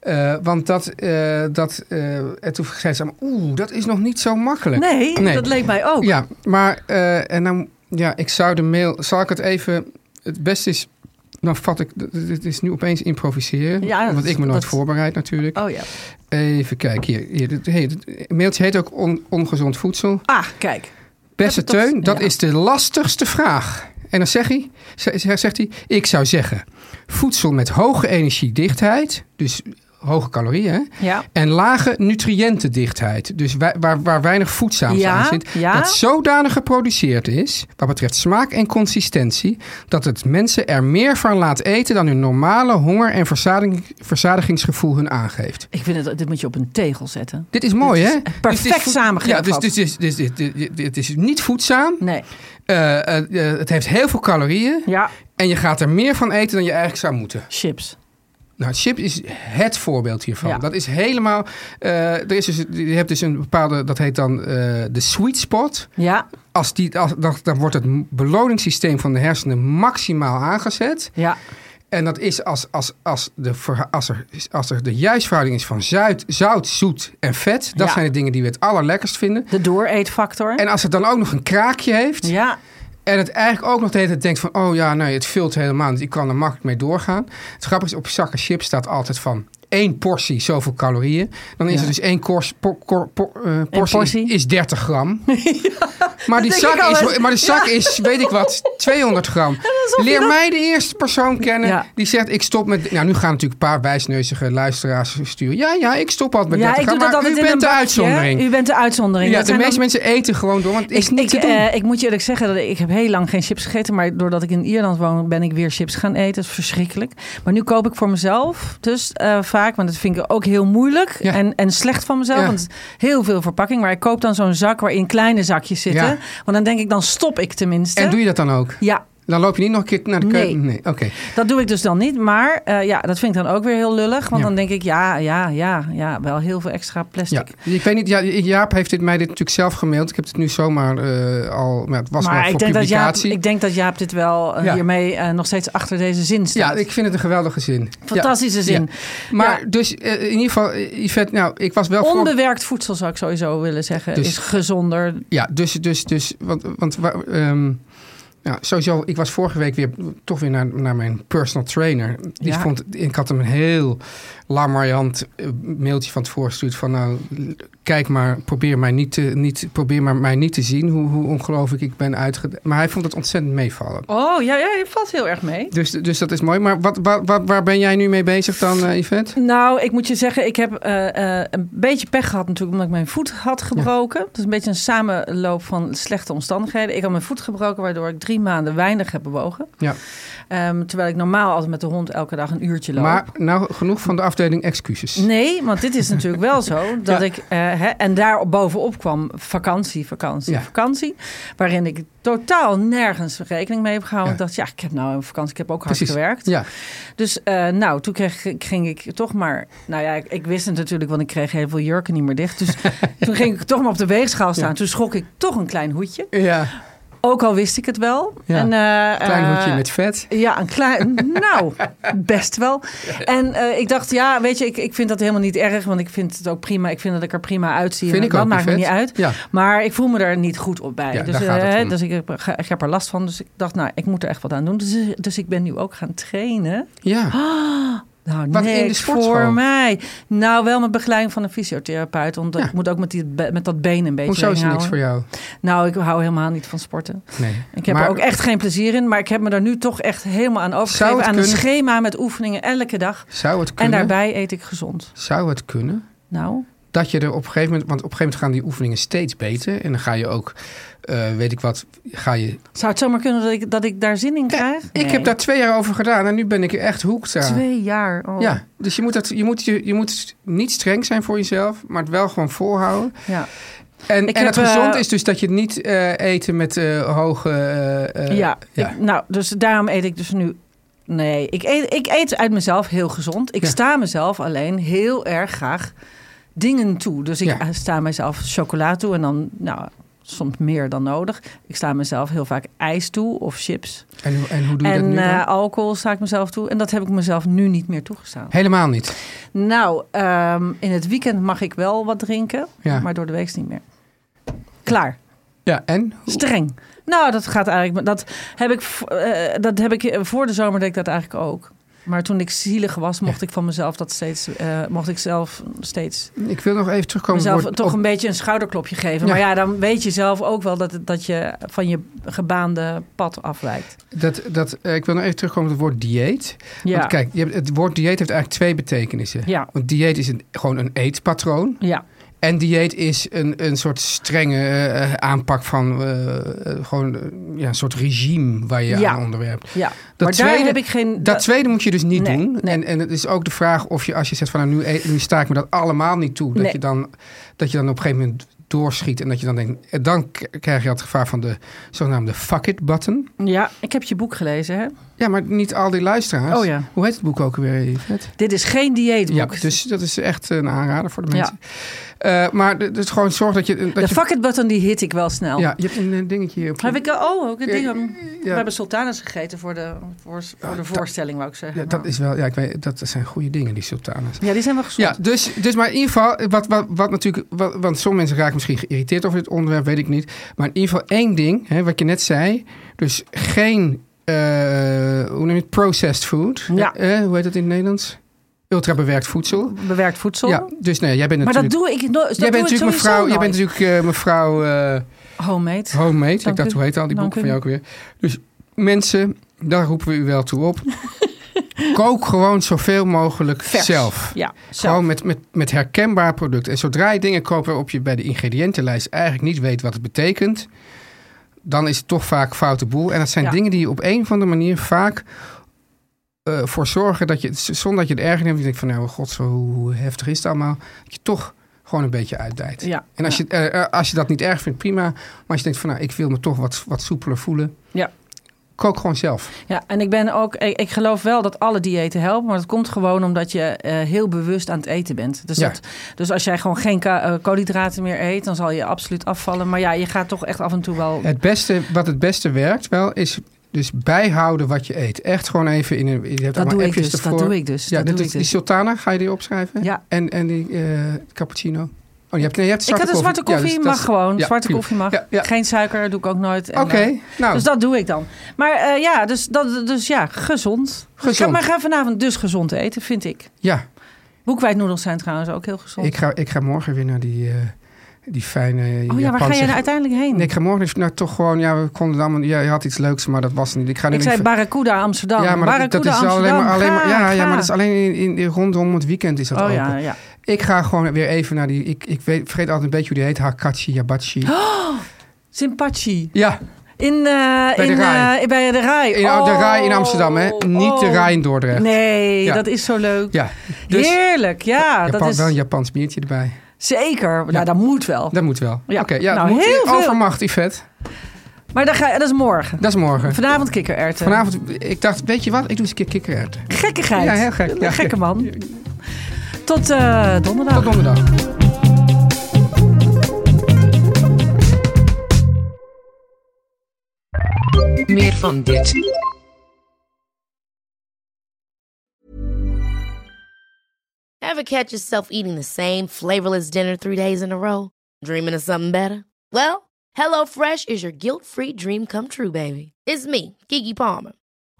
[SPEAKER 2] Eh, want dat, eh, dat eh, en toen zei ze oeh, dat is nog niet zo makkelijk.
[SPEAKER 3] nee,
[SPEAKER 2] Nee.
[SPEAKER 3] dat leek mij ook.
[SPEAKER 2] Ja, maar en dan, ja, ik zou de mail, zal ik het even, het beste is, dan vat ik, het is nu opeens improviseren,
[SPEAKER 3] Ja,
[SPEAKER 2] want ik me nooit
[SPEAKER 3] dat-
[SPEAKER 2] voorbereid natuurlijk.
[SPEAKER 3] Oh ja.
[SPEAKER 2] Even kijken hier, hier dit, hey, dit mailtje heet ook on- ongezond voedsel.
[SPEAKER 3] Ah, kijk.
[SPEAKER 2] Beste Teun, dat
[SPEAKER 3] ja.
[SPEAKER 2] is de lastigste vraag. En dan zegt hij, zegt hij, ik zou zeggen, voedsel met hoge energiedichtheid, dus hoge calorieën,
[SPEAKER 3] Ja.
[SPEAKER 2] en lage nutriëntendichtheid. Dus wij- waar, waar weinig voedzaams
[SPEAKER 3] Ja,
[SPEAKER 2] aan zit.
[SPEAKER 3] ja.
[SPEAKER 2] Dat zodanig geproduceerd is, wat betreft smaak en consistentie, dat het mensen er meer van laat eten dan hun normale honger- en verzadiging, verzadigingsgevoel hun aangeeft.
[SPEAKER 3] Ik vind het, dit moet je op een tegel zetten.
[SPEAKER 2] Dit is mooi,
[SPEAKER 3] Dit is
[SPEAKER 2] hè?
[SPEAKER 3] perfect
[SPEAKER 2] Dus
[SPEAKER 3] samengevat.
[SPEAKER 2] Ja, dus, dus, dus, dus, dit is niet voedzaam.
[SPEAKER 3] Nee.
[SPEAKER 2] Eh, eh, eh, het heeft heel veel calorieën.
[SPEAKER 3] Ja,
[SPEAKER 2] En je gaat er meer van eten dan je eigenlijk zou moeten.
[SPEAKER 3] chips.
[SPEAKER 2] Nou, chips is het voorbeeld hiervan.
[SPEAKER 3] Ja.
[SPEAKER 2] Dat is helemaal. eh, er is dus, je hebt dus een bepaalde. Dat heet dan eh, de sweet spot.
[SPEAKER 3] Ja,
[SPEAKER 2] Als die, als, dan, dan wordt het beloningssysteem van de hersenen maximaal aangezet.
[SPEAKER 3] ja.
[SPEAKER 2] En dat is als, als, als, de, als, er, als er de juiste verhouding is van zuid, zout, zoet en vet. Dat
[SPEAKER 3] Ja.
[SPEAKER 2] zijn de dingen die we het allerlekkerst vinden.
[SPEAKER 3] De dooreetfactor.
[SPEAKER 2] En als het dan ook nog een kraakje heeft.
[SPEAKER 3] ja,
[SPEAKER 2] En het eigenlijk ook nog de hele denkt van... oh ja, nee, het vult helemaal niet. Ik kan er makkelijk mee doorgaan. Het grappige is, op zakken chips staat altijd van... één portie zoveel calorieën. Dan is
[SPEAKER 3] Ja.
[SPEAKER 2] er dus één kors, por- por- por- eh, portie,
[SPEAKER 3] portie?
[SPEAKER 2] Is, is 30 gram. *laughs* maar, die zak is, maar de zak is, weet ik wat, *laughs* 200 gram. Leer mij de eerste persoon kennen die zegt... ik stop met... Nou, nu gaan natuurlijk een paar wijsneuzige luisteraars sturen. Ja, ja, ik stop altijd met
[SPEAKER 3] ja
[SPEAKER 2] 30
[SPEAKER 3] ik doe
[SPEAKER 2] gram.
[SPEAKER 3] dat
[SPEAKER 2] Maar u bent de uitzondering.
[SPEAKER 3] U bent de uitzondering.
[SPEAKER 2] Ja, de meeste mensen eten gewoon door, want het is
[SPEAKER 3] Ik,
[SPEAKER 2] niet
[SPEAKER 3] ik,
[SPEAKER 2] te doen.
[SPEAKER 3] eh, ik moet je eerlijk zeggen dat ik, heb heel lang geen chips gegeten. Maar doordat ik in Ierland woon, ben ik weer chips gaan eten. Dat is verschrikkelijk. Maar nu koop ik voor mezelf dus eh, vaak. Want dat vind ik ook heel moeilijk.
[SPEAKER 2] Ja.
[SPEAKER 3] En, en slecht van mezelf.
[SPEAKER 2] Ja.
[SPEAKER 3] Want heel veel verpakking. Maar ik koop dan zo'n zak waarin kleine zakjes zitten.
[SPEAKER 2] Ja.
[SPEAKER 3] Want dan denk ik, dan stop ik tenminste.
[SPEAKER 2] En doe je dat dan ook?
[SPEAKER 3] Ja,
[SPEAKER 2] Dan loop je niet nog een keer naar de
[SPEAKER 3] Nee.
[SPEAKER 2] keuken? Nee. Oké.
[SPEAKER 3] Dat doe ik dus dan niet. Maar eh, ja, dat vind ik dan ook weer heel lullig. Want
[SPEAKER 2] Ja.
[SPEAKER 3] dan denk ik, ja, ja, ja, ja, wel heel veel extra plastic.
[SPEAKER 2] Ja, ik weet niet. Ja, Jaap heeft dit, mij dit natuurlijk zelf gemaild. Ik heb het nu zomaar eh, al. Maar het was
[SPEAKER 3] maar
[SPEAKER 2] voor
[SPEAKER 3] ik denk, dat Jaap,
[SPEAKER 2] publicatie.
[SPEAKER 3] ik denk dat Jaap dit wel eh,
[SPEAKER 2] Ja.
[SPEAKER 3] hiermee nog steeds achter deze zin staat.
[SPEAKER 2] ja, ik vind het een geweldige zin.
[SPEAKER 3] Fantastische zin.
[SPEAKER 2] Maar dus in ieder geval, Yvette, nou, ik was wel voor.
[SPEAKER 3] Onbewerkt voedsel zou ik sowieso willen zeggen.
[SPEAKER 2] Dus-
[SPEAKER 3] is gezonder.
[SPEAKER 2] Ja, dus, dus, dus, want, want wa- ja, sowieso, ik was vorige week weer toch weer naar, naar mijn personal trainer. Die
[SPEAKER 3] Ja.
[SPEAKER 2] vond, ik had hem een heel larmoyant eh, mailtje van tevoren gestuurd van nou, kijk maar, probeer mij niet te, niet, probeer maar mij niet te zien hoe, hoe ongelooflijk ik ben uitgedaan. Maar hij vond het ontzettend meevallen.
[SPEAKER 3] Oh, ja, ja, je valt heel erg mee.
[SPEAKER 2] Dus, dus dat is mooi. Maar wat, wat, wat- waar ben jij nu mee bezig dan, eh, Yvette?
[SPEAKER 3] Nou, ik moet je zeggen, ik heb eh, eh, een beetje pech gehad natuurlijk omdat ik mijn voet had gebroken. Het is een beetje een samenloop van slechte omstandigheden. Ik had mijn voet gebroken, waardoor ik drie maanden weinig heb bewogen.
[SPEAKER 2] Ja.
[SPEAKER 3] Ehm, terwijl ik normaal altijd met de hond elke dag een uurtje loop.
[SPEAKER 2] Maar nou genoeg van de afdeling excuses.
[SPEAKER 3] Nee, want dit is natuurlijk wel zo *laughs* dat
[SPEAKER 2] Ja.
[SPEAKER 3] ik hè, en daar bovenop kwam vakantie, vakantie,
[SPEAKER 2] Ja.
[SPEAKER 3] vakantie, waarin ik totaal nergens rekening mee heb gehouden.
[SPEAKER 2] Ja.
[SPEAKER 3] Ik dacht, ja, ik heb nou een vakantie, ik heb ook hard
[SPEAKER 2] Precies.
[SPEAKER 3] gewerkt.
[SPEAKER 2] Ja,
[SPEAKER 3] Dus eh, nou, toen kreeg, ging ik toch maar... Nou ja, ik, ik wist het natuurlijk, want ik kreeg heel veel jurken niet meer dicht. Dus *laughs* toen ging ik toch maar op de weegschaal staan. Toen schrok ik toch een klein hoedje.
[SPEAKER 2] ja.
[SPEAKER 3] Ook al wist ik het wel.
[SPEAKER 2] Ja.
[SPEAKER 3] En, eh,
[SPEAKER 2] klein
[SPEAKER 3] eh,
[SPEAKER 2] hoedje met vet.
[SPEAKER 3] Ja, een klein... nou, best wel. En eh, ik dacht, ja, weet je, ik, ik vind dat helemaal niet erg. Want ik vind het ook prima. Ik vind dat ik er prima uitzie.
[SPEAKER 2] Vind
[SPEAKER 3] en
[SPEAKER 2] ik
[SPEAKER 3] dat maakt me niet uit.
[SPEAKER 2] Ja.
[SPEAKER 3] Maar ik voel me er niet goed op bij.
[SPEAKER 2] Ja,
[SPEAKER 3] dus
[SPEAKER 2] daar gaat het
[SPEAKER 3] eh,
[SPEAKER 2] om.
[SPEAKER 3] dus ik, heb, ik heb er last van. Dus ik dacht, nou, ik moet er echt wat aan doen. Dus, dus ik ben nu ook gaan trainen.
[SPEAKER 2] Ja.
[SPEAKER 3] Nou,
[SPEAKER 2] Wat in de
[SPEAKER 3] voor mij. Nou, wel met begeleiding van een fysiotherapeut. Want
[SPEAKER 2] Ja.
[SPEAKER 3] ik moet ook met, die, met dat been een beetje
[SPEAKER 2] Hoezo is niks voor jou?
[SPEAKER 3] Nou, ik hou helemaal niet van sporten.
[SPEAKER 2] Nee.
[SPEAKER 3] Ik heb
[SPEAKER 2] Maar
[SPEAKER 3] er ook echt geen plezier in. Maar ik heb me daar nu toch echt helemaal aan overgegeven. Aan een schema met oefeningen elke dag.
[SPEAKER 2] Zou het
[SPEAKER 3] En
[SPEAKER 2] kunnen?
[SPEAKER 3] daarbij eet ik gezond.
[SPEAKER 2] Zou het kunnen?
[SPEAKER 3] Nou,
[SPEAKER 2] Dat je er op een gegeven moment... Want op een gegeven moment gaan die oefeningen steeds beter. En dan ga je ook, eh, weet ik wat, ga je...
[SPEAKER 3] zou het zomaar kunnen dat ik, dat ik daar zin in krijg?
[SPEAKER 2] Ik
[SPEAKER 3] Nee.
[SPEAKER 2] heb daar twee jaar over gedaan en nu ben ik er echt hoekt aan.
[SPEAKER 3] Twee jaar. Oh.
[SPEAKER 2] Ja, dus je moet, dat, je, moet, je, je moet niet streng zijn voor jezelf, maar het wel gewoon volhouden.
[SPEAKER 3] Ja.
[SPEAKER 2] En,
[SPEAKER 3] Ik
[SPEAKER 2] en het
[SPEAKER 3] heb, eh,
[SPEAKER 2] gezond is dus dat je niet eh, eten met hoge...
[SPEAKER 3] ja,
[SPEAKER 2] ja.
[SPEAKER 3] Ik, nou, dus daarom eet ik dus nu. Nee, ik eet, ik eet uit mezelf heel gezond. Ik
[SPEAKER 2] Ja.
[SPEAKER 3] sta mezelf alleen heel erg graag dingen toe. Dus ik
[SPEAKER 2] Ja.
[SPEAKER 3] eh, sta mezelf chocola toe en dan, nou, soms meer dan nodig. Ik sta mezelf heel vaak ijs toe of chips.
[SPEAKER 2] En, hoe- en hoe doe je dat
[SPEAKER 3] En
[SPEAKER 2] nu dan?
[SPEAKER 3] eh, alcohol sta ik mezelf toe. En dat heb ik mezelf nu niet meer toegestaan.
[SPEAKER 2] Helemaal niet.
[SPEAKER 3] Nou, ehm, in het weekend mag ik wel wat drinken,
[SPEAKER 2] Ja.
[SPEAKER 3] maar door de week niet meer. Klaar.
[SPEAKER 2] Ja, en? Hoe-
[SPEAKER 3] Streng. Nou, dat gaat eigenlijk. Dat heb ik, eh, dat heb ik voor de zomer deed ik dat eigenlijk ook. Maar toen ik zielig was, mocht ik van mezelf dat steeds, eh, mocht ik zelf steeds
[SPEAKER 2] Ik wil nog even terugkomen
[SPEAKER 3] mezelf toch
[SPEAKER 2] op-
[SPEAKER 3] een beetje een schouderklopje geven.
[SPEAKER 2] Ja.
[SPEAKER 3] Maar ja, dan weet je zelf ook wel dat, dat je van je gebaande pad afwijkt.
[SPEAKER 2] Dat, dat, eh, ik wil nog even terugkomen op het woord dieet.
[SPEAKER 3] Ja.
[SPEAKER 2] Want kijk, je hebt, het woord dieet heeft eigenlijk twee betekenissen.
[SPEAKER 3] Ja.
[SPEAKER 2] Want dieet is een, gewoon een eetpatroon.
[SPEAKER 3] Ja,
[SPEAKER 2] En dieet is een, een soort strenge eh, aanpak van eh, eh, gewoon eh, ja, een soort regime waar je
[SPEAKER 3] Ja.
[SPEAKER 2] aan onderwerpt.
[SPEAKER 3] ja.
[SPEAKER 2] Dat
[SPEAKER 3] maar daar
[SPEAKER 2] tweede-
[SPEAKER 3] heb ik geen.
[SPEAKER 2] Dat tweede moet je dus niet
[SPEAKER 3] Nee,
[SPEAKER 2] doen.
[SPEAKER 3] nee.
[SPEAKER 2] En, en het is ook de vraag of je als je zegt van nou, nu, e- nu sta ik me dat allemaal niet toe. Dat,
[SPEAKER 3] Nee.
[SPEAKER 2] je dan, dat je dan op een gegeven moment doorschiet. En dat je dan denkt, eh, dan krijg je het gevaar van de zogenaamde fuck it button.
[SPEAKER 3] Ja, ik heb je boek gelezen, hè?
[SPEAKER 2] Ja, maar niet al die luisteraars.
[SPEAKER 3] Oh ja.
[SPEAKER 2] Hoe heet het boek ook weer? Yvette?
[SPEAKER 3] Dit is geen dieetboek.
[SPEAKER 2] Ja, dus dat is echt een aanrader voor de mensen. Eh, maar dus gewoon zorg dat je... Dat
[SPEAKER 3] de
[SPEAKER 2] je
[SPEAKER 3] fuck it button die hit ik wel snel.
[SPEAKER 2] ja, je hebt een eh, dingetje hier op.
[SPEAKER 3] Heb ik, oh, ook een
[SPEAKER 2] Ja,
[SPEAKER 3] ding.
[SPEAKER 2] ja.
[SPEAKER 3] We hebben sultanas gegeten voor de, voor, voor de voorstelling, wou ik zeggen.
[SPEAKER 2] Ja, dat is wel... Ja, ik weet, dat zijn goede dingen, die sultanas.
[SPEAKER 3] Ja, die zijn wel gezond.
[SPEAKER 2] Ja, dus, dus maar in ieder geval, wat, wat, wat natuurlijk, wat, want sommige mensen raken misschien geïrriteerd over dit onderwerp, weet ik niet. Maar in ieder geval één ding, hè, wat je net zei, dus geen, hoe noem je het, processed food.
[SPEAKER 3] Ja.
[SPEAKER 2] Eh, hoe heet dat in het Nederlands? Ultra bewerkt voedsel.
[SPEAKER 3] Bewerkt voedsel.
[SPEAKER 2] Ja, dus nee, jij bent
[SPEAKER 3] maar dat
[SPEAKER 2] natuurlijk...
[SPEAKER 3] doe ik nooit.
[SPEAKER 2] Jij bent natuurlijk mevrouw, jij bent natuurlijk eh, mevrouw eh,
[SPEAKER 3] Homemade.
[SPEAKER 2] homemade. Ik dacht,
[SPEAKER 3] u.
[SPEAKER 2] hoe heet al die boeken van jou ook weer? Dus mensen, daar roepen we u wel toe op. *laughs* Kook gewoon zoveel mogelijk
[SPEAKER 3] Vers.
[SPEAKER 2] zelf.
[SPEAKER 3] Ja, zelf.
[SPEAKER 2] Gewoon met, met, met herkenbaar product. En zodra je dingen koopt waarop je bij de ingrediëntenlijst eigenlijk niet weet wat het betekent, dan is het toch vaak foute boel. En dat zijn
[SPEAKER 3] Ja.
[SPEAKER 2] dingen die op een of andere manier vaak eh, voor zorgen dat je, zonder dat je het erg neemt, je denkt van nou god, zo hoe heftig is het allemaal, dat je toch gewoon een beetje uitdijt.
[SPEAKER 3] Ja.
[SPEAKER 2] En als,
[SPEAKER 3] Ja.
[SPEAKER 2] je, eh, als je dat niet erg vindt, prima. Maar als je denkt van nou, ik wil me toch wat, wat soepeler voelen,
[SPEAKER 3] Ja.
[SPEAKER 2] Kook gewoon zelf.
[SPEAKER 3] Ja, en ik ben ook, ik, ik geloof wel dat alle diëten helpen, maar dat komt gewoon omdat je eh, heel bewust aan het eten bent. Dus,
[SPEAKER 2] Ja.
[SPEAKER 3] dat, dus als jij gewoon geen eh, koolhydraten meer eet, dan zal je absoluut afvallen. Maar ja, je gaat toch echt af en toe wel.
[SPEAKER 2] Het beste, wat het beste werkt wel, is dus bijhouden wat je eet. Echt gewoon even in een... Je hebt
[SPEAKER 3] Dat doe ik dus, dat doe ik dus,
[SPEAKER 2] Ja,
[SPEAKER 3] dat
[SPEAKER 2] dit
[SPEAKER 3] doe
[SPEAKER 2] is-
[SPEAKER 3] ik
[SPEAKER 2] die
[SPEAKER 3] dus.
[SPEAKER 2] sultana, ga je die opschrijven?
[SPEAKER 3] Ja.
[SPEAKER 2] En, en die eh, cappuccino. Oh, je hebt, nee, je hebt
[SPEAKER 3] ik had een zwarte koffie,
[SPEAKER 2] Ja, dus dat
[SPEAKER 3] mag gewoon.
[SPEAKER 2] ja,
[SPEAKER 3] zwarte koffie mag.
[SPEAKER 2] Ja.
[SPEAKER 3] Geen suiker, doe ik ook nooit.
[SPEAKER 2] Oké,
[SPEAKER 3] eh,
[SPEAKER 2] nou.
[SPEAKER 3] Dus dat doe ik dan. Maar eh, ja, dus, dat, dus ja, gezond. Ga, maar ga vanavond dus gezond eten, vind ik.
[SPEAKER 2] Ja,
[SPEAKER 3] Boekwijdnoedels zijn trouwens ook heel gezond.
[SPEAKER 2] ik ga, ik ga morgen weer naar die, eh, die fijne
[SPEAKER 3] oh ja, waar ga jij nou uiteindelijk heen?
[SPEAKER 2] Nee, ik ga morgen dus nou, toch gewoon... Ja, we konden allemaal... Ja, je had iets leuks, maar dat was niet. Ik ga
[SPEAKER 3] ik zei Barracuda Amsterdam.
[SPEAKER 2] Ja, maar dat, is alleen maar, alleen maar, ja, ja, maar dat is alleen in, in, rondom het weekend is dat
[SPEAKER 3] Oh
[SPEAKER 2] open.
[SPEAKER 3] ja, ja.
[SPEAKER 2] Ik ga gewoon weer even naar die... Ik, ik weet, vergeet altijd een beetje hoe die heet. Hakachi Yabachi. *gasps*
[SPEAKER 3] Simpachi.
[SPEAKER 2] Ja,
[SPEAKER 3] In, eh,
[SPEAKER 2] Bij de
[SPEAKER 3] in,
[SPEAKER 2] Rai.
[SPEAKER 3] eh, bij de Rai.
[SPEAKER 2] in, de Rij in Amsterdam, hè? Niet de
[SPEAKER 3] oh.
[SPEAKER 2] Rij in Dordrecht.
[SPEAKER 3] Nee,
[SPEAKER 2] Ja.
[SPEAKER 3] dat is zo leuk.
[SPEAKER 2] Ja, dus
[SPEAKER 3] Heerlijk, ja.
[SPEAKER 2] Japan,
[SPEAKER 3] dat is
[SPEAKER 2] wel een Japans biertje erbij.
[SPEAKER 3] zeker. Nou, dat moet wel.
[SPEAKER 2] Dat moet wel.
[SPEAKER 3] Ja.
[SPEAKER 2] Oké, ja,
[SPEAKER 3] Nou,
[SPEAKER 2] moet
[SPEAKER 3] heel veel-
[SPEAKER 2] overmacht, Yvette.
[SPEAKER 3] Maar dan ga, je- dat is morgen.
[SPEAKER 2] Dat is morgen.
[SPEAKER 3] Vanavond kikkererwten.
[SPEAKER 2] Vanavond, ik dacht, weet je wat? Ik doe eens een keer kikkererwten.
[SPEAKER 3] Gekkigheid.
[SPEAKER 2] Ja, heel gek. Ja,
[SPEAKER 3] Gekke
[SPEAKER 2] gek.
[SPEAKER 3] man. Tot eh, donderdag.
[SPEAKER 2] Tot donderdag.
[SPEAKER 4] Meer van dit.
[SPEAKER 5] Ever catch yourself eating the same flavorless dinner three days in a row? Dreaming of something better? Well, HelloFresh is your guilt free dream come true, baby. It's me, Kiki Palmer.